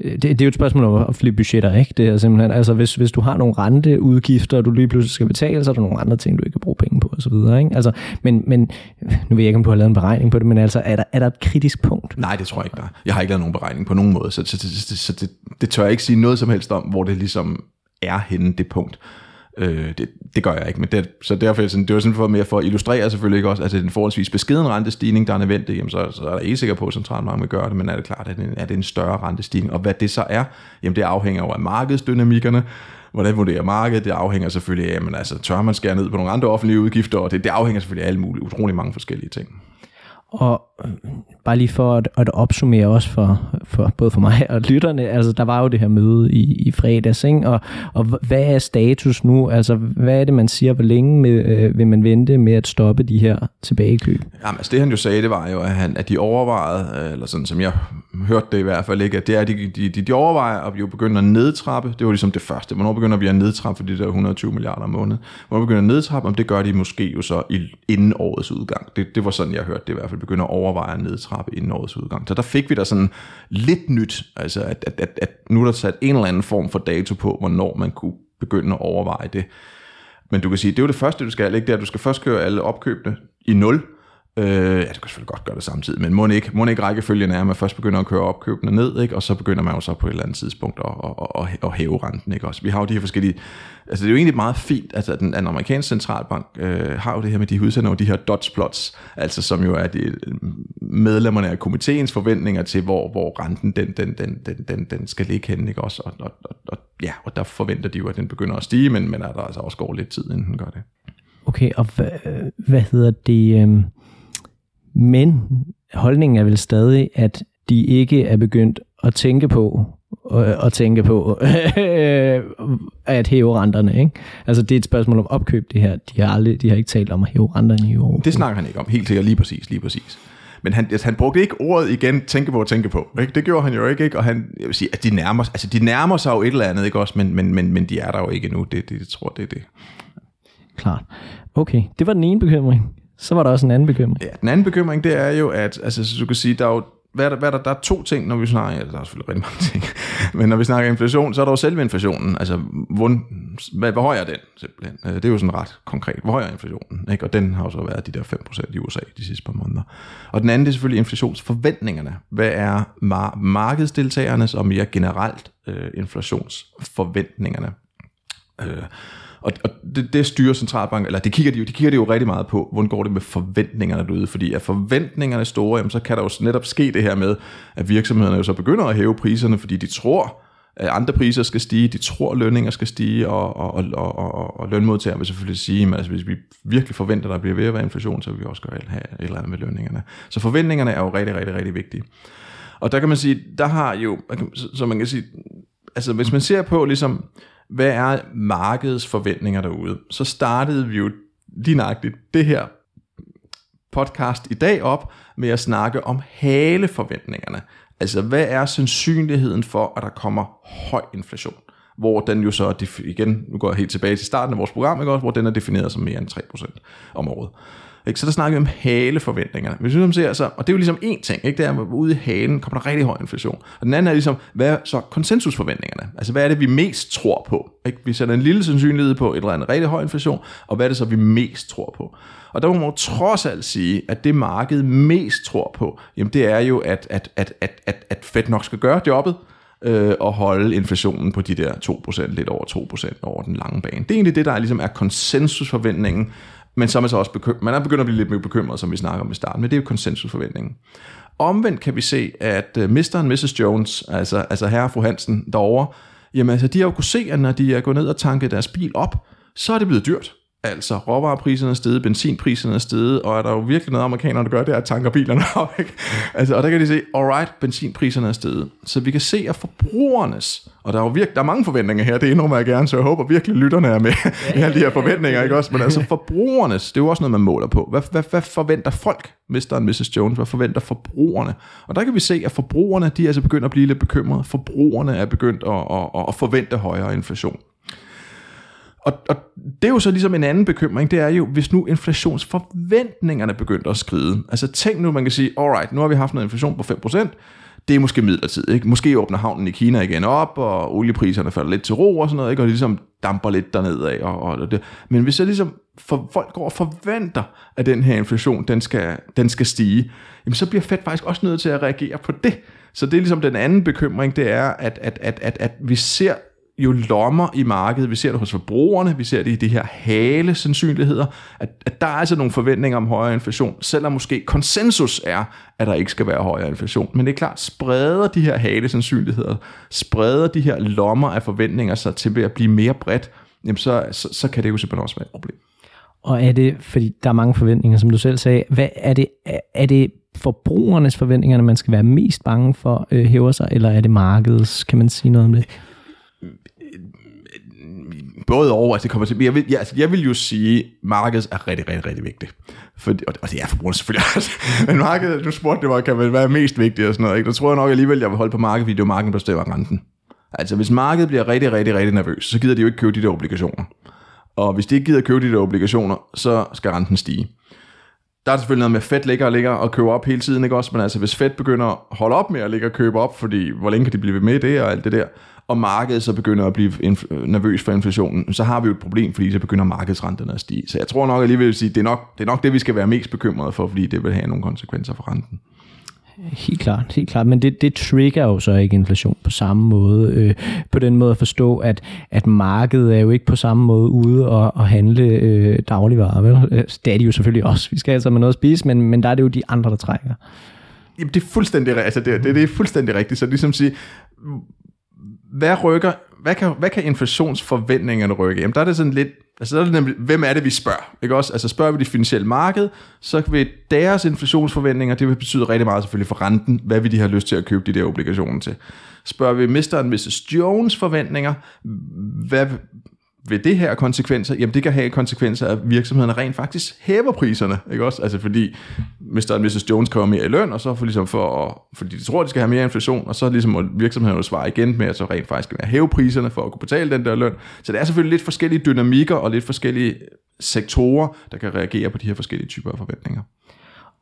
Øh, det, det er jo et spørgsmål om at flippe budgetter, ikke? Det er simpelthen, altså hvis, hvis du har nogle renteudgifter, og du lige pludselig skal betale, så er der nogle andre ting, du ikke kan bruge penge på, og så videre, ikke? Altså, men, men, nu ved jeg ikke, om du har lavet en beregning på det, men altså, er der, er der et kritisk punkt? Nej, det tror jeg ikke, der Jeg har ikke lavet nogen beregning på nogen måde, så, så, så, så, så det, det tør jeg ikke sige noget som helst om, hvor det ligesom er henne, det punkt. Øh, det, det gør jeg ikke, men det, så derfor sådan, det var sådan for mere for at illustrere selvfølgelig ikke også, at det er en forholdsvis beskeden rentestigning, der er nødvendig, jamen så, så er der ikke sikker på, at centralbanken vil gøre det, men er det klart, at det, er det en større rentestigning, og hvad det så er, jamen det afhænger jo af markedsdynamikkerne, hvordan vurderer markedet, det afhænger selvfølgelig af, men altså tør man skære ned på nogle andre offentlige udgifter, og det, det afhænger selvfølgelig af alle mulige, utrolig mange forskellige ting. Og bare lige for at, at opsummere også for, for både for mig og lytterne, altså der var jo det her møde i, i fredags, ikke? Og, og hvad er status nu? Altså hvad er det, man siger? Hvor længe med, øh, vil man vente med at stoppe de her tilbagekøb? Jamen altså det han jo sagde, det var jo, at, han, at de overvejede, øh, eller sådan som jeg hørte det i hvert fald ikke, at det er, at de, de, de, de overvejer at jo begynder at nedtrappe. Det var ligesom det første. Hvornår begynder vi at nedtrappe for de der 120 milliarder om måneden? Hvornår begynder at nedtrappe? Om det gør de måske jo så i, inden årets udgang. Det, det var sådan, jeg hørte det i hvert fald. Begynder at overvejer at nedtrappe inden årets udgang. Så der fik vi da sådan lidt nyt. Altså at, at, at, at nu er der sat en eller anden form for dato på, hvornår man kunne begynde at overveje det. Men du kan sige, det er jo det første, du skal, ikke? Det er, at du skal først køre alle opkøbene i 0, Øh, ja, det kan selvfølgelig godt gøre det samtidig, men må ikke, må ikke rækkefølgen er, at man først begynder at køre opkøbene ned, ikke? og så begynder man jo så på et eller andet tidspunkt at, at, at, at hæve renten. Ikke? Også, vi har jo de her forskellige, altså det er jo egentlig meget fint, altså at den, den amerikanske centralbank øh, har jo det her med, de udsender de her dots plots, altså som jo er de medlemmerne af komiteens forventninger til, hvor, hvor renten den, den, den, den, den, den skal ligge henne, ikke? Også, og, og, og, og, ja, og der forventer de jo, at den begynder at stige, men, men er der altså også går lidt tid, inden den gør det. Okay, og hvad, øh, hvad hedder det... Øh men holdningen er vel stadig, at de ikke er begyndt at tænke på, at tænke på at hæve renterne. Ikke? Altså det er et spørgsmål om opkøb det her. De har, aldrig, de har ikke talt om at hæve renterne i år. Det snakker han ikke om, helt sikkert lige præcis, lige præcis. Men han, altså, han brugte ikke ordet igen, tænke på, tænke på. Ikke? Det gjorde han jo ikke, ikke? og han, jeg vil sige, at de nærmer, altså, de nærmer sig jo et eller andet, ikke også? Men, men, men, men de er der jo ikke nu, det, det, jeg tror det er det. Klart. Okay, det var den ene bekymring. Så var der også en anden bekymring. Ja, den anden bekymring, det er jo, at altså, så du kan sige, der er jo hvad er der, hvad er der, der er to ting, når vi snakker, ja, der er selvfølgelig rigtig mange ting, men når vi snakker inflation, så er der jo selve inflationen, altså hvor, hvad, hvor høj er den simpelthen? Øh, det er jo sådan ret konkret, hvor høj er inflationen? Ikke? Og den har jo så været de der 5% i USA de sidste par måneder. Og den anden det er selvfølgelig inflationsforventningerne. Hvad er mar- markedsdeltagernes og mere generelt øh, inflationsforventningerne? Øh, og, og det, det styrer centralbanken, eller det kigger de, jo, de kigger de jo rigtig meget på, hvordan går det med forventningerne derude, fordi er forventningerne store, jamen, så kan der jo netop ske det her med, at virksomhederne jo så begynder at hæve priserne, fordi de tror, at andre priser skal stige, de tror, at lønninger skal stige, og, og, og, og, og lønmodtagere vil selvfølgelig sige, at altså, hvis vi virkelig forventer, at der bliver ved at være inflation, så vil vi også gøre et eller andet med lønningerne. Så forventningerne er jo rigtig, rigtig, rigtig vigtige. Og der kan man sige, der har jo, så man kan sige, altså hvis man ser på ligesom, hvad er markedets forventninger derude, så startede vi jo lige nøjagtigt det her podcast i dag op med at snakke om haleforventningerne. Altså, hvad er sandsynligheden for, at der kommer høj inflation? Hvor den jo så, igen, nu går jeg helt tilbage til starten af vores program, ikke også, hvor den er defineret som mere end 3% om året. Ikke? Så der snakker vi om haleforventningerne. Hvis vi ligesom ser, så, og det er jo ligesom en ting, ikke? det er, at ude i halen kommer der rigtig høj inflation. Og den anden er ligesom, hvad er så konsensusforventningerne? Altså hvad er det, vi mest tror på? Ikke? Vi sætter en lille sandsynlighed på et eller andet rigtig høj inflation, og hvad er det så, vi mest tror på? Og der må man trods alt sige, at det markedet mest tror på, jamen det er jo, at, at, at, at, at, at Fed nok skal gøre jobbet, øh, og holde inflationen på de der 2%, lidt over 2% over den lange bane. Det er egentlig det, der ligesom er konsensusforventningen, men så er man så også bekymret. Man er begyndt at blive lidt mere bekymret, som vi snakker om i starten, men det er jo konsensusforventningen. Omvendt kan vi se, at Mr. og Mrs. Jones, altså, altså herre og fru Hansen derovre, jamen altså, de har jo kunnet se, at når de er gået ned og tanket deres bil op, så er det blevet dyrt. Altså, råvarepriserne er steget, benzinpriserne er steget, og er der jo virkelig noget, amerikanerne der gør, det er at tanker bilerne op. Ikke? Altså, og der kan de se, alright, benzinpriserne er steget. Så vi kan se, at forbrugernes, og der er jo virkelig, der er mange forventninger her, det indrømmer jeg gerne, så jeg håber virkelig, lytterne er med i alle de her forventninger, ikke også? Men altså forbrugernes, det er jo også noget, man måler på. Hvad, hvad, hvad forventer folk, Mr. og Mrs. Jones? Hvad forventer forbrugerne? Og der kan vi se, at forbrugerne, de er altså begyndt at blive lidt bekymrede. Forbrugerne er begyndt at, at, at forvente højere inflation. Og, og det er jo så ligesom en anden bekymring, det er jo, hvis nu inflationsforventningerne begynder at skride. Altså tænk nu, man kan sige, alright, nu har vi haft noget inflation på 5%, det er måske midlertidigt. Ikke? Måske åbner havnen i Kina igen op, og oliepriserne falder lidt til ro og sådan noget, ikke? og det ligesom damper lidt derned af. Og, og det. Men hvis så ligesom for, folk går og forventer, at den her inflation, den skal, den skal stige, jamen så bliver Fed faktisk også nødt til at reagere på det. Så det er ligesom den anden bekymring, det er, at, at, at, at, at vi ser jo lommer i markedet. Vi ser det hos forbrugerne, vi ser det i de her hale sandsynligheder, at, at der er altså nogle forventninger om højere inflation, selvom måske konsensus er, at der ikke skal være højere inflation. Men det er klart, spreder de her hale sandsynligheder, spreder de her lommer af forventninger sig til at blive mere bredt, jamen så, så, så kan det jo simpelthen også være et problem. Og er det, fordi der er mange forventninger, som du selv sagde, hvad er det, er det forbrugernes forventninger, man skal være mest bange for øh, hæver sig, eller er det markedets? Kan man sige noget om det? Både over, altså det kommer til, jeg vil, jeg, altså jeg vil jo sige, at markedet er rigtig, rigtig, rigtig vigtigt. For, og, og det er forbrugerne selvfølgelig også. Men markedet, du spurgte det var, kan vel være mest vigtigt og sådan noget. Ikke? Der tror jeg nok alligevel, jeg vil holde på markedet, fordi det er markedet, der bestemmer renten. Altså hvis markedet bliver rigtig, rigtig, rigtig nervøs, så gider de jo ikke købe de der obligationer. Og hvis de ikke gider købe de der obligationer, så skal renten stige. Der er selvfølgelig noget med, at Fed ligger og ligger og køber op hele tiden, ikke også? Men altså, hvis Fed begynder at holde op med at ligge og købe op, fordi hvor længe kan de blive ved med det og alt det der, og markedet så begynder at blive nervøs for inflationen, så har vi jo et problem, fordi så begynder markedsrenterne at stige. Så jeg tror nok alligevel at sige, det er nok det, er nok det vi skal være mest bekymrede for, fordi det vil have nogle konsekvenser for renten. Helt klart, helt klart. Men det, det trigger jo så ikke inflation på samme måde. Øh, på den måde at forstå, at, at markedet er jo ikke på samme måde ude og, og handle øh, dagligvarer. Vel? Øh, det er de jo selvfølgelig også. Vi skal altså med noget at spise, men, men der er det jo de andre, der trækker. Jamen, det er fuldstændig, altså det, det, det er fuldstændig rigtigt. Så ligesom sige, hvad rykker, hvad kan, hvad kan inflationsforventningerne rykke? Jamen der er det sådan lidt, altså der er det nemlig, hvem er det, vi spørger? Ikke også? Altså spørger vi det finansielle marked, så vil deres inflationsforventninger, det vil betyde rigtig meget selvfølgelig for renten, hvad vil de have lyst til at købe de der obligationer til. Spørger vi Mr. og Mrs. Jones forventninger, hvad, vil det her konsekvenser? Jamen det kan have konsekvenser, at virksomhederne rent faktisk hæver priserne, ikke også? Altså fordi Mr. og Mrs. Jones kommer mere i løn, og så for, ligesom for, fordi de tror, at de skal have mere inflation, og så ligesom må virksomhederne svare igen med, at så rent faktisk skal hæve priserne for at kunne betale den der løn. Så det er selvfølgelig lidt forskellige dynamikker og lidt forskellige sektorer, der kan reagere på de her forskellige typer af forventninger.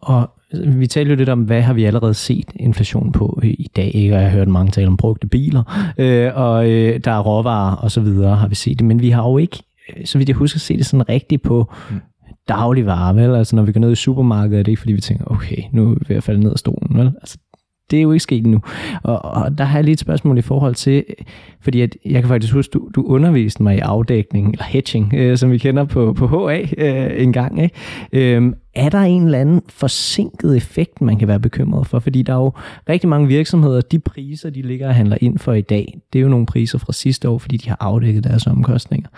Og vi taler jo lidt om, hvad har vi allerede set inflation på i dag, ikke? og jeg har hørt mange tale om brugte biler, øh, og øh, der er råvarer og så videre, har vi set det, men vi har jo ikke, øh, så vidt jeg husker, set det sådan rigtigt på mm. dagligvarer, vel? Altså når vi går ned i supermarkedet, er det ikke fordi vi tænker, okay, nu er at falde ned af stolen, vel? Altså det er jo ikke sket endnu. Og, og der har jeg lige et spørgsmål i forhold til, fordi at jeg kan faktisk huske, du, du underviste mig i afdækning, eller hedging, øh, som vi kender på, på HA øh, en gang. Ikke? Øhm, er der en eller anden forsinket effekt, man kan være bekymret for? Fordi der er jo rigtig mange virksomheder, de priser, de ligger og handler ind for i dag, det er jo nogle priser fra sidste år, fordi de har afdækket deres omkostninger.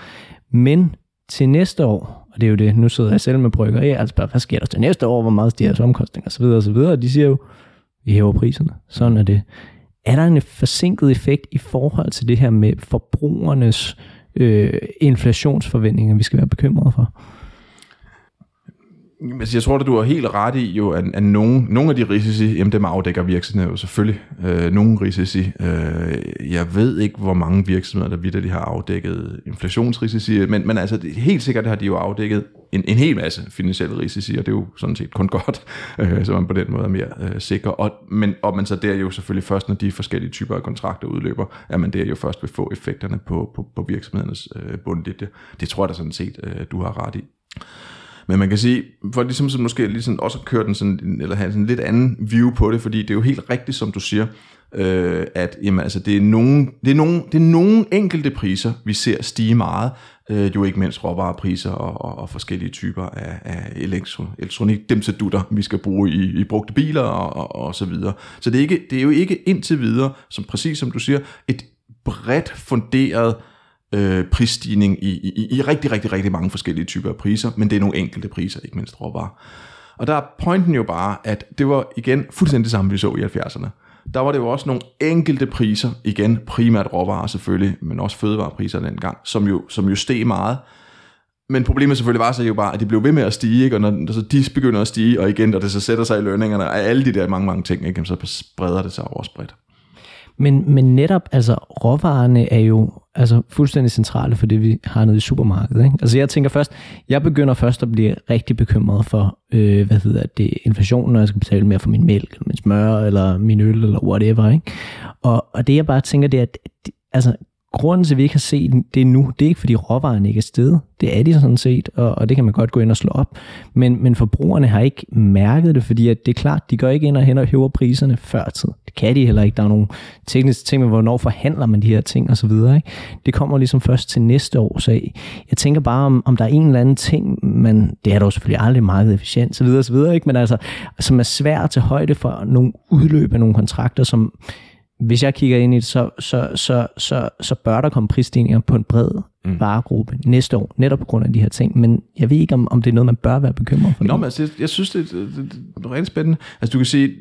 Men til næste år, og det er jo det, nu sidder jeg selv med brygger, altså hvad sker der til næste år, hvor meget stiger deres omkostninger osv. osv. Og de siger jo, vi hæver priserne. Sådan er det. Er der en forsinket effekt i forhold til det her med forbrugernes øh, inflationsforventninger, vi skal være bekymrede for? Jeg tror, at du har helt ret i, jo, at, at nogle, nogle af de risici, jamen dem afdækker virksomheder jo selvfølgelig. Øh, nogle risici. Øh, jeg ved ikke, hvor mange virksomheder, der de har afdækket inflationsrisici, men, men altså, helt sikkert har de jo afdækket en, en hel masse finansielle risici, og det er jo sådan set kun godt, øh, så man på den måde er mere øh, sikker. Og, men, og man så der jo selvfølgelig først, når de forskellige typer af kontrakter udløber, at man der jo først vil få effekterne på, på, på virksomhedernes øh, bundlinje. Det tror jeg da sådan set, øh, du har ret i. Men man kan sige, for ligesom så måske ligesom også køre den sådan, eller have sådan lidt anden view på det, fordi det er jo helt rigtigt, som du siger, øh, at jamen, altså, det, er nogen, det, er nogen, det er nogen enkelte priser, vi ser stige meget, øh, jo ikke mindst råvarepriser og, og, og forskellige typer af, af elektro, elektronik, dem dutter, vi skal bruge i, i brugte biler og, og, og så videre. Så det er, ikke, det er jo ikke indtil videre, som præcis som du siger, et bredt funderet øh, øh, prisstigning i, i, i rigtig, rigtig, rigtig mange forskellige typer af priser, men det er nogle enkelte priser, ikke mindst råvarer. Og der er pointen jo bare, at det var igen fuldstændig det samme, vi så i 70'erne. Der var det jo også nogle enkelte priser, igen primært råvarer selvfølgelig, men også fødevarepriser dengang, som jo, som jo steg meget. Men problemet selvfølgelig var så jo bare, at de blev ved med at stige, ikke? og når så de begynder at stige, og igen, og det så sætter sig i lønningerne, og alle de der mange, mange ting, ikke? så spreder det sig over bredt. Men, men netop, altså råvarerne er jo altså, fuldstændig centrale for det, vi har nede i supermarkedet. Ikke? Altså jeg tænker først, jeg begynder først at blive rigtig bekymret for, øh, hvad hedder det, inflationen, når jeg skal betale mere for min mælk, eller min smør, eller min øl, eller whatever. Ikke? Og, og det jeg bare tænker, det er, at altså, grunden til, at vi ikke har set det nu, det er ikke, fordi råvarerne ikke er stedet. Det er de sådan set, og, og det kan man godt gå ind og slå op. Men, men forbrugerne har ikke mærket det, fordi at det er klart, de går ikke ind og hen og hæver priserne før tid. Det kan de heller ikke. Der er nogle tekniske ting med, hvornår forhandler man de her ting osv. Det kommer ligesom først til næste år. Så jeg tænker bare, om, om der er en eller anden ting, man, det er dog selvfølgelig aldrig meget efficient, så videre, så videre, ikke? men altså, som er svært at tage højde for nogle udløb af nogle kontrakter, som hvis jeg kigger ind i det, så, så, så, så, så bør der komme prisstigninger på en bred mm. varegruppe næste år, netop på grund af de her ting. Men jeg ved ikke, om, om det er noget, man bør være bekymret for. Nå, men altså, jeg, jeg synes, det, det, det, det er rigtig spændende. Altså, du kan sige,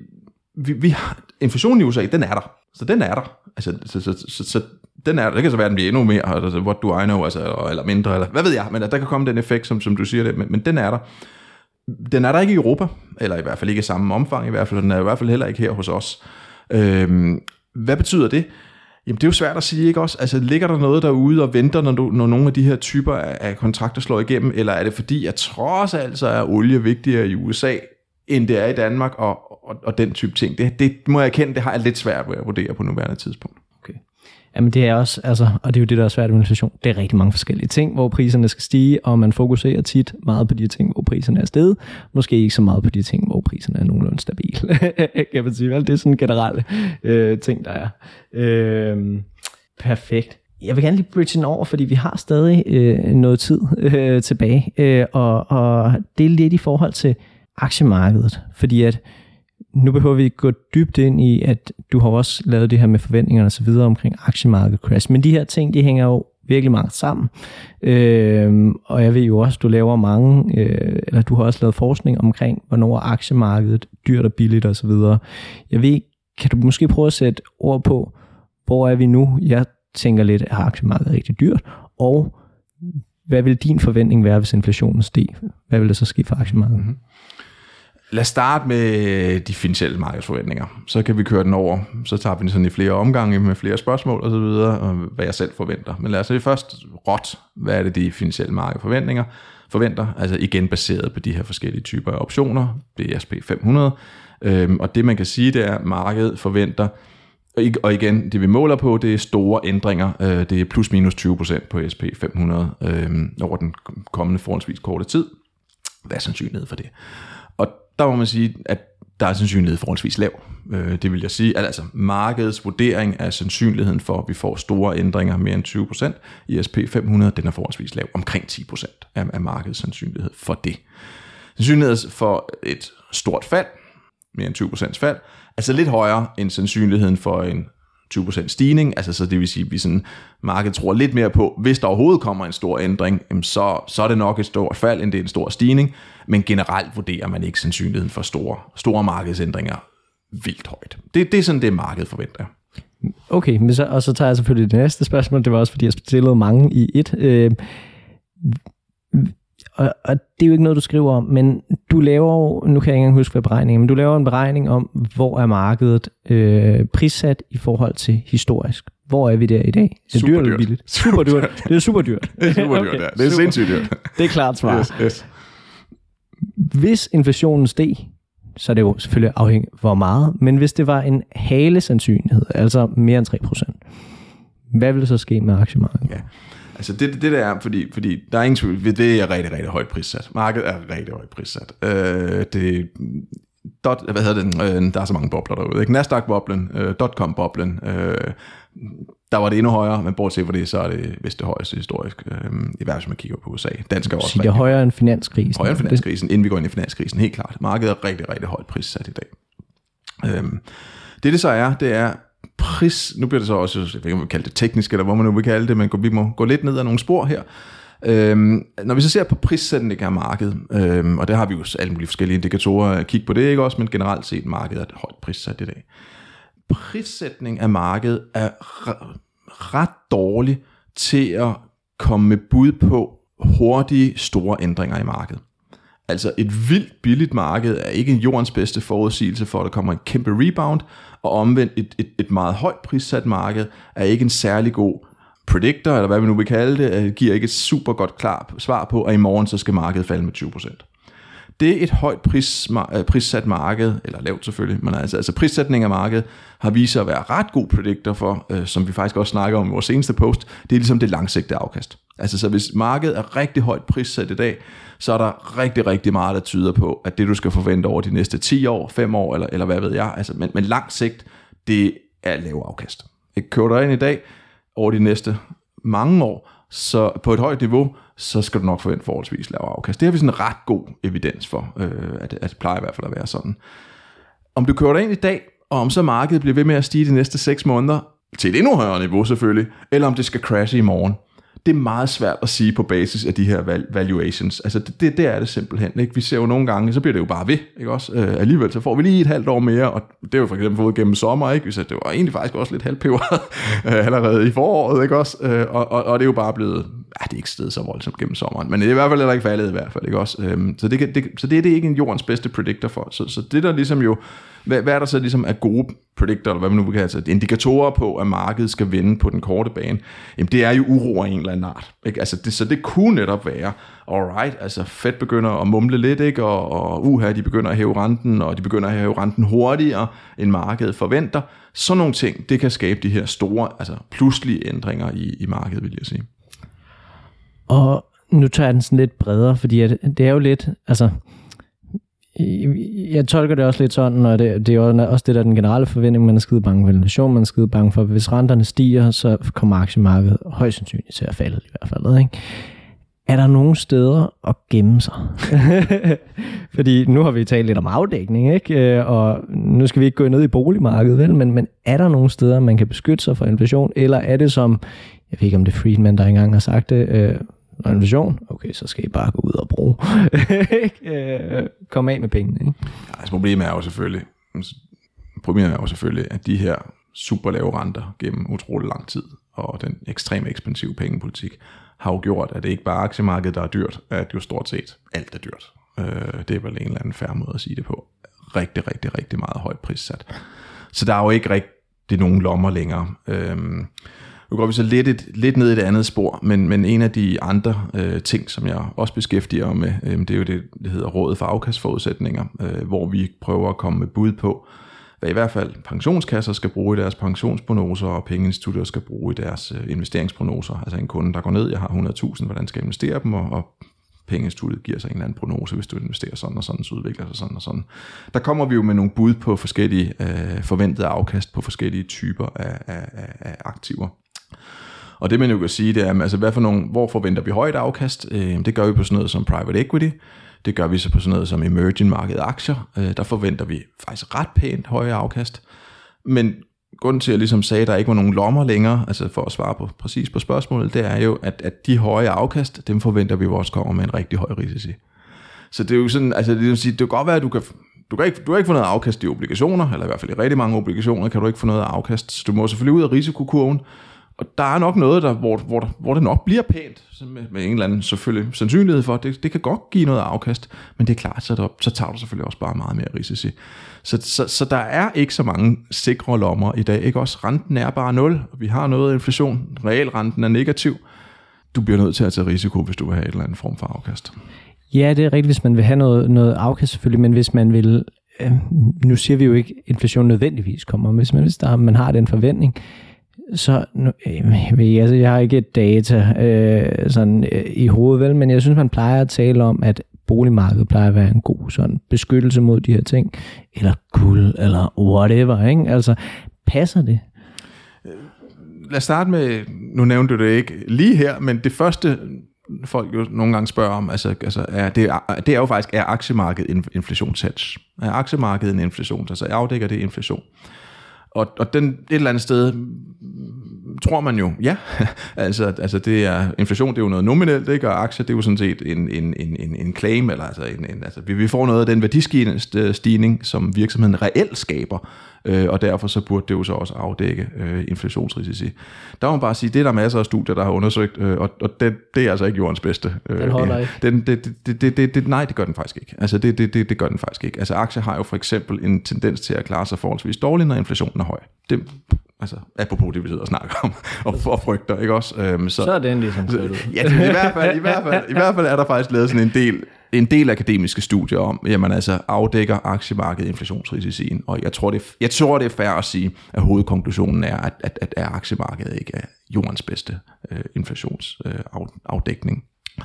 vi, vi har, inflationen i USA, den er der. Så den er der. Altså, så, så, så, så den er der. Det kan så være, at den bliver endnu mere, altså, what do I know, altså, eller mindre, eller hvad ved jeg, men der kan komme den effekt, som, som du siger det, men, men den er der. Den er der ikke i Europa, eller i hvert fald ikke i samme omfang, i hvert fald, den er i hvert fald heller ikke her hos os. Øhm, hvad betyder det? Jamen det er jo svært at sige, ikke også? Altså ligger der noget derude og venter, når, du, når nogle af de her typer af, af kontrakter slår igennem, eller er det fordi, at trods alt så er olie vigtigere i USA, end det er i Danmark, og, og, og den type ting? Det, det må jeg erkende, det har jeg lidt svært ved at vurdere på nuværende tidspunkt. Jamen det er også, altså, og det er jo det, der er svært med inflation. Det er rigtig mange forskellige ting, hvor priserne skal stige, og man fokuserer tit meget på de ting, hvor priserne er steget. Måske ikke så meget på de ting, hvor priserne er nogenlunde stabile. kan man sige, vel? Det er sådan en generelle øh, ting, der er. Øh, perfekt. Jeg vil gerne lige bridge den over, fordi vi har stadig øh, noget tid øh, tilbage, øh, og, og det er lidt i forhold til aktiemarkedet, fordi at nu behøver vi ikke gå dybt ind i, at du har også lavet det her med forventningerne og så videre omkring aktiemarkedet crash. Men de her ting, de hænger jo virkelig meget sammen. Øh, og jeg ved jo også, du laver mange, øh, eller du har også lavet forskning omkring, hvornår aktiemarkedet dyrt og billigt osv. Jeg ved, kan du måske prøve at sætte ord på, hvor er vi nu? Jeg tænker lidt, er aktiemarkedet rigtig dyrt? Og hvad vil din forventning være, hvis inflationen steg? Hvad vil der så ske for aktiemarkedet? Mm-hmm. Lad os starte med de finansielle markedsforventninger. Så kan vi køre den over. Så tager vi den sådan i flere omgange med flere spørgsmål og så videre, og hvad jeg selv forventer. Men lad os lige først råt, hvad er det de finansielle markedsforventninger forventer, altså igen baseret på de her forskellige typer af optioner, BSP 500. Øhm, og det man kan sige, det er, at markedet forventer, og igen, det vi måler på, det er store ændringer. Øh, det er plus minus 20% på SP 500 øh, over den kommende forholdsvis korte tid. Hvad er sandsynligheden for det? Der må man sige, at der er sandsynlighed forholdsvis lav. Øh, det vil jeg sige. Altså markedets vurdering af sandsynligheden for, at vi får store ændringer mere end 20% i SP500, den er forholdsvis lav. Omkring 10% af, af markedets sandsynlighed for det. Sandsynligheden for et stort fald, mere end 20% fald, altså lidt højere end sandsynligheden for en 20% stigning, altså så det vil sige, at vi sådan, markedet tror lidt mere på, hvis der overhovedet kommer en stor ændring, så, så er det nok et stort fald, end det er en stor stigning, men generelt vurderer man ikke sandsynligheden for store, store markedsændringer vildt højt. Det, det er sådan det, markedet forventer. Okay, men så, og så tager jeg selvfølgelig det næste spørgsmål, det var også fordi, jeg stillede mange i et. Øh, og, og det er jo ikke noget, du skriver om, men du laver jo, nu kan jeg ikke engang huske, hvad beregningen men du laver en beregning om, hvor er markedet øh, prissat i forhold til historisk. Hvor er vi der i dag? Det er dyrt eller billigt? Super dyrt. Det er super dyrt. det er super dyrt, okay, ja. Det er super. sindssygt dyrt. Det er klart svar. Yes, yes. Hvis inflationen steg, så er det jo selvfølgelig afhængigt hvor meget, men hvis det var en hale sandsynlighed, altså mere end 3%, hvad ville så ske med aktiemarkedet? Ja. Altså det, det der er, fordi, fordi der er ingen tvivl, det er rigtig, rigtig højt prissat. Markedet er rigtig højt prissat. Øh, det, dot, hvad hedder det, øh, der er så mange bobler derude. Ikke? Nasdaq-boblen, øh, dotcom-boblen, øh, der var det endnu højere, men bortset fra det, så er det vist det højeste historisk, øh, i hvert fald man kigger på USA. Dansk er også det er højere end finanskrisen. Højere end finanskrisen, inden vi går ind i finanskrisen, helt klart. Markedet er rigtig, rigtig højt prissat i dag. Øh, det det så er, det er pris, nu bliver det så også, jeg ved ikke om vi kalde det teknisk, eller hvad man nu vil kalde det, men vi må gå lidt ned ad nogle spor her. Øhm, når vi så ser på prissætning af markedet, øhm, og der har vi jo alle mulige forskellige indikatorer at kigge på det, ikke også, men generelt set markedet er et højt prissat i dag. Prissætning af markedet er ret dårlig til at komme med bud på hurtige, store ændringer i markedet. Altså et vildt billigt marked er ikke en jordens bedste forudsigelse for, at der kommer en kæmpe rebound, og omvendt et, et, et meget højt prissat marked er ikke en særlig god predictor, eller hvad vi nu vil kalde det, øh, giver ikke et super godt klart svar på, at i morgen så skal markedet falde med 20%. Det er et højt pris, øh, prissat marked, eller lavt selvfølgelig, men altså, altså prissætning af markedet har vist sig at være ret god predictor for, øh, som vi faktisk også snakker om i vores seneste post, det er ligesom det langsigtede afkast. Altså så hvis markedet er rigtig højt prissat i dag, så er der rigtig, rigtig meget, der tyder på, at det du skal forvente over de næste 10 år, 5 år, eller, eller hvad ved jeg, altså, men, men langt sigt, det er lav afkast. Ikke kører du ind i dag, over de næste mange år, så på et højt niveau, så skal du nok forvente forholdsvis lav afkast. Det har vi sådan en ret god evidens for, øh, at, at det plejer i hvert fald at være sådan. Om du kører dig ind i dag, og om så markedet bliver ved med at stige de næste 6 måneder, til et endnu højere niveau selvfølgelig, eller om det skal crashe i morgen, det er meget svært at sige på basis af de her valuations. Altså det, det, det er det simpelthen. Ikke? Vi ser jo nogle gange, så bliver det jo bare ved. Ikke også? Øh, alligevel så får vi lige et halvt år mere, og det er jo for eksempel fået gennem sommer. Ikke? Så det var egentlig faktisk også lidt halvpeberet øh, allerede i foråret. Ikke også? Øh, og, og, og, det er jo bare blevet, ja, det er ikke stedet så voldsomt gennem sommeren, men det er i hvert fald heller ikke faldet i hvert fald. Ikke også? Øhm, så, det, det, så det er det ikke en jordens bedste predictor for. Så, så det der ligesom jo hvad, hvad er der så ligesom af gode predictor, eller hvad man nu kan altså indikatorer på, at markedet skal vende på den korte bane? Jamen det er jo uro af en eller anden art. Ikke? Altså det, så det kunne netop være, alright, altså Fed begynder at mumle lidt, ikke? og, og uha, de begynder at hæve renten, og de begynder at hæve renten hurtigere, end markedet forventer. Sådan nogle ting, det kan skabe de her store, altså pludselige ændringer i, i markedet, vil jeg sige. Og nu tager jeg den sådan lidt bredere, fordi det er jo lidt, altså jeg tolker det også lidt sådan, og det, det er jo også det der den generelle forventning, man er skide bange for inflation, man er skide bange for, hvis renterne stiger, så kommer aktiemarkedet højst sandsynligt til at falde i hvert fald. Ikke? Er der nogle steder at gemme sig? Fordi nu har vi talt lidt om afdækning, ikke? Øh, og nu skal vi ikke gå ned i boligmarkedet, vel? Men, men er der nogle steder, man kan beskytte sig for inflation, eller er det som, jeg ved ikke om det er Friedman, der engang har sagt det, øh, en vision? okay, så skal I bare gå ud og bruge. Øh, kom af med pengene. Ikke? Ja, altså problemet er jo selvfølgelig, altså, problemet er jo selvfølgelig, at de her super lave renter gennem utrolig lang tid, og den ekstremt ekspansive pengepolitik, har jo gjort, at det ikke bare er aktiemarkedet, der er dyrt, at jo stort set alt er dyrt. Øh, det er vel en eller anden færre måde at sige det på. Rigtig, rigtig, rigtig meget højt prissat. Så der er jo ikke rigtig nogen lommer længere. Øh, nu går vi så lidt, et, lidt ned i det andet spor, men, men en af de andre øh, ting, som jeg også beskæftiger mig med, øh, det er jo det, der hedder Rådet for afkastforudsætninger, øh, hvor vi prøver at komme med bud på, hvad i hvert fald pensionskasser skal bruge i deres pensionsprognoser, og pengeinstitutter skal bruge i deres øh, investeringsprognoser. Altså en kunde, der går ned, jeg har 100.000, hvordan skal jeg investere dem, og, og pengeinstituttet giver sig en eller anden prognose, hvis du investerer sådan og sådan, så udvikler sig sådan og sådan. Der kommer vi jo med nogle bud på forskellige øh, forventede afkast på forskellige typer af, af, af aktiver. Og det man jo kan sige, det er, altså, hvad for nogle, hvor forventer vi højt afkast? Øh, det gør vi på sådan noget som private equity, det gør vi så på sådan noget som emerging market aktier. Øh, der forventer vi faktisk ret pænt høje afkast. Men grunden til, at jeg ligesom sagde, at der ikke var nogen lommer længere, altså for at svare på, præcis på spørgsmålet, det er jo, at, at de høje afkast, dem forventer vi også kommer med en rigtig høj risici. Så det er jo sådan, altså ligesom det vil sige, det kan godt være, at du kan, du kan ikke, du kan ikke få noget afkast i obligationer, eller i hvert fald i rigtig mange obligationer kan du ikke få noget afkast. Så du må selvfølgelig ud af risikokurven, og der er nok noget, der, hvor, hvor, hvor det nok bliver pænt, med, med en eller anden selvfølgelig sandsynlighed for, det, det kan godt give noget afkast, men det er klart, så, der, så tager du selvfølgelig også bare meget mere risici. Så, så, så der er ikke så mange sikre lommer i dag. Ikke også renten er bare nul, og vi har noget inflation. Realrenten er negativ. Du bliver nødt til at tage risiko, hvis du vil have et eller andet form for afkast. Ja, det er rigtigt, hvis man vil have noget, noget afkast selvfølgelig, men hvis man vil, øh, nu siger vi jo ikke, at inflation nødvendigvis kommer, men hvis man, hvis der, man har den forventning, så nu, øh, altså, jeg har ikke et data øh, sådan, øh, i hovedet, vel, men jeg synes, man plejer at tale om, at boligmarkedet plejer at være en god sådan, beskyttelse mod de her ting, eller guld, eller whatever. Ikke? Altså, passer det? Øh, lad os starte med, nu nævnte du det ikke lige her, men det første, folk jo nogle gange spørger om, altså, altså er det, det er jo faktisk, er aktiemarkedet inflationshedge? Er aktiemarkedet en inflation? Altså afdækker det inflation? Og, og den, et eller andet sted tror man jo, ja, altså, altså det er, inflation det er jo noget nominelt, ikke? og aktier det er jo sådan set en, en, en, en claim, eller altså, en, en, altså vi, vi får noget af den værdistigning, som virksomheden reelt skaber, øh, og derfor så burde det jo så også afdække øh, inflationsrisici. Der må man bare sige, det er der masser af studier, der har undersøgt, øh, og, og det, det er altså ikke jordens bedste. Øh, den holder ikke. Den, det, det, det, det, det, nej, det gør den faktisk ikke. Altså det, det, det, det gør den faktisk ikke. Altså aktier har jo for eksempel en tendens til at klare sig forholdsvis dårligt, når inflationen er høj. Det, altså apropos det, vi sidder og snakker om, og, og frygter, ikke også? Øhm, så, så er den ligesom Ja, det, i, hvert fald, i, hvert fald, i hvert fald er der faktisk lavet sådan en del en del akademiske studier om, jamen altså afdækker aktiemarkedet inflationsrisicien, og jeg tror, det er, jeg tror, det er fair at sige, at hovedkonklusionen er, at, at, at, at aktiemarkedet ikke er jordens bedste øh, inflationsafdækning. Øh,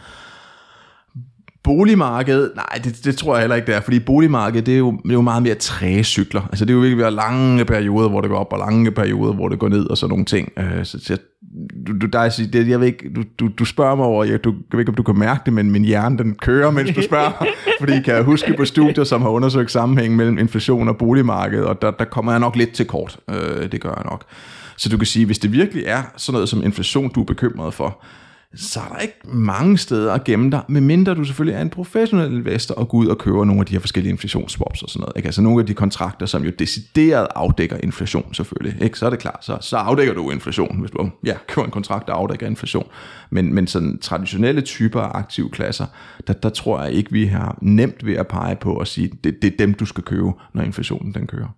Boligmarkedet, nej, det, det tror jeg heller ikke, det er, fordi boligmarkedet, det er jo, det er jo meget mere træge cykler. Altså det er jo virkelig lange perioder, hvor det går op, og lange perioder, hvor det går ned, og sådan nogle ting. Øh, så, så du, du, der er, det, jeg ved ikke, du, du, du spørger mig over, jeg, du, jeg ved ikke, om du kan mærke det, men min hjerne, den kører, mens du spørger. fordi kan jeg huske på studier, som har undersøgt sammenhæng mellem inflation og boligmarkedet, og der, der kommer jeg nok lidt til kort. Øh, det gør jeg nok. Så du kan sige, hvis det virkelig er sådan noget som inflation, du er bekymret for, så er der ikke mange steder at gemme dig, medmindre du selvfølgelig er en professionel investor og går ud og køber nogle af de her forskellige inflationsswaps og sådan noget. Ikke? Altså nogle af de kontrakter, som jo decideret afdækker inflation selvfølgelig. Ikke? Så er det klart, så, så afdækker du inflation, hvis du ja, køber en kontrakt, der afdækker inflation. Men, men sådan traditionelle typer af aktive klasser, der, der tror jeg ikke, vi har nemt ved at pege på og sige, det, det er dem, du skal købe, når inflationen den kører.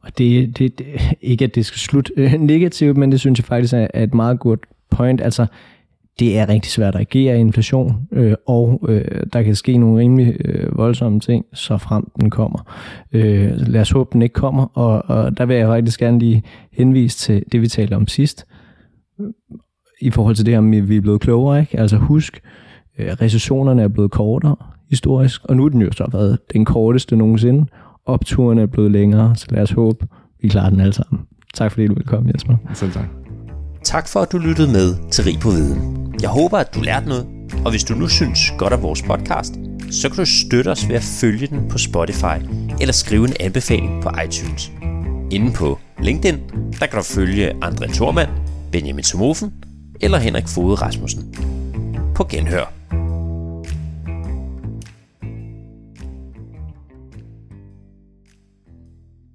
Og det, det, det, ikke at det skal slutte øh, negativt, men det synes jeg faktisk er, er et meget godt point. Altså, det er rigtig svært at agere i inflation, øh, og øh, der kan ske nogle rimelig øh, voldsomme ting, så frem den kommer. Øh, lad os håbe, den ikke kommer, og, og der vil jeg faktisk gerne lige henvise til det, vi talte om sidst, i forhold til det, om vi er blevet klogere. Ikke? Altså husk, øh, recessionerne er blevet kortere historisk, og nu er den jo så været den korteste nogensinde. Opturen er blevet længere, så lad os håbe, vi klarer den alle sammen. Tak fordi du ville komme, Jesper. Selv tak. Tak for, at du lyttede med til Rig på Viden. Jeg håber, at du lærte noget, og hvis du nu synes godt af vores podcast, så kan du støtte os ved at følge den på Spotify eller skrive en anbefaling på iTunes. Inden på LinkedIn, der kan du følge André Thormand, Benjamin Somofen eller Henrik Fode Rasmussen. På genhør.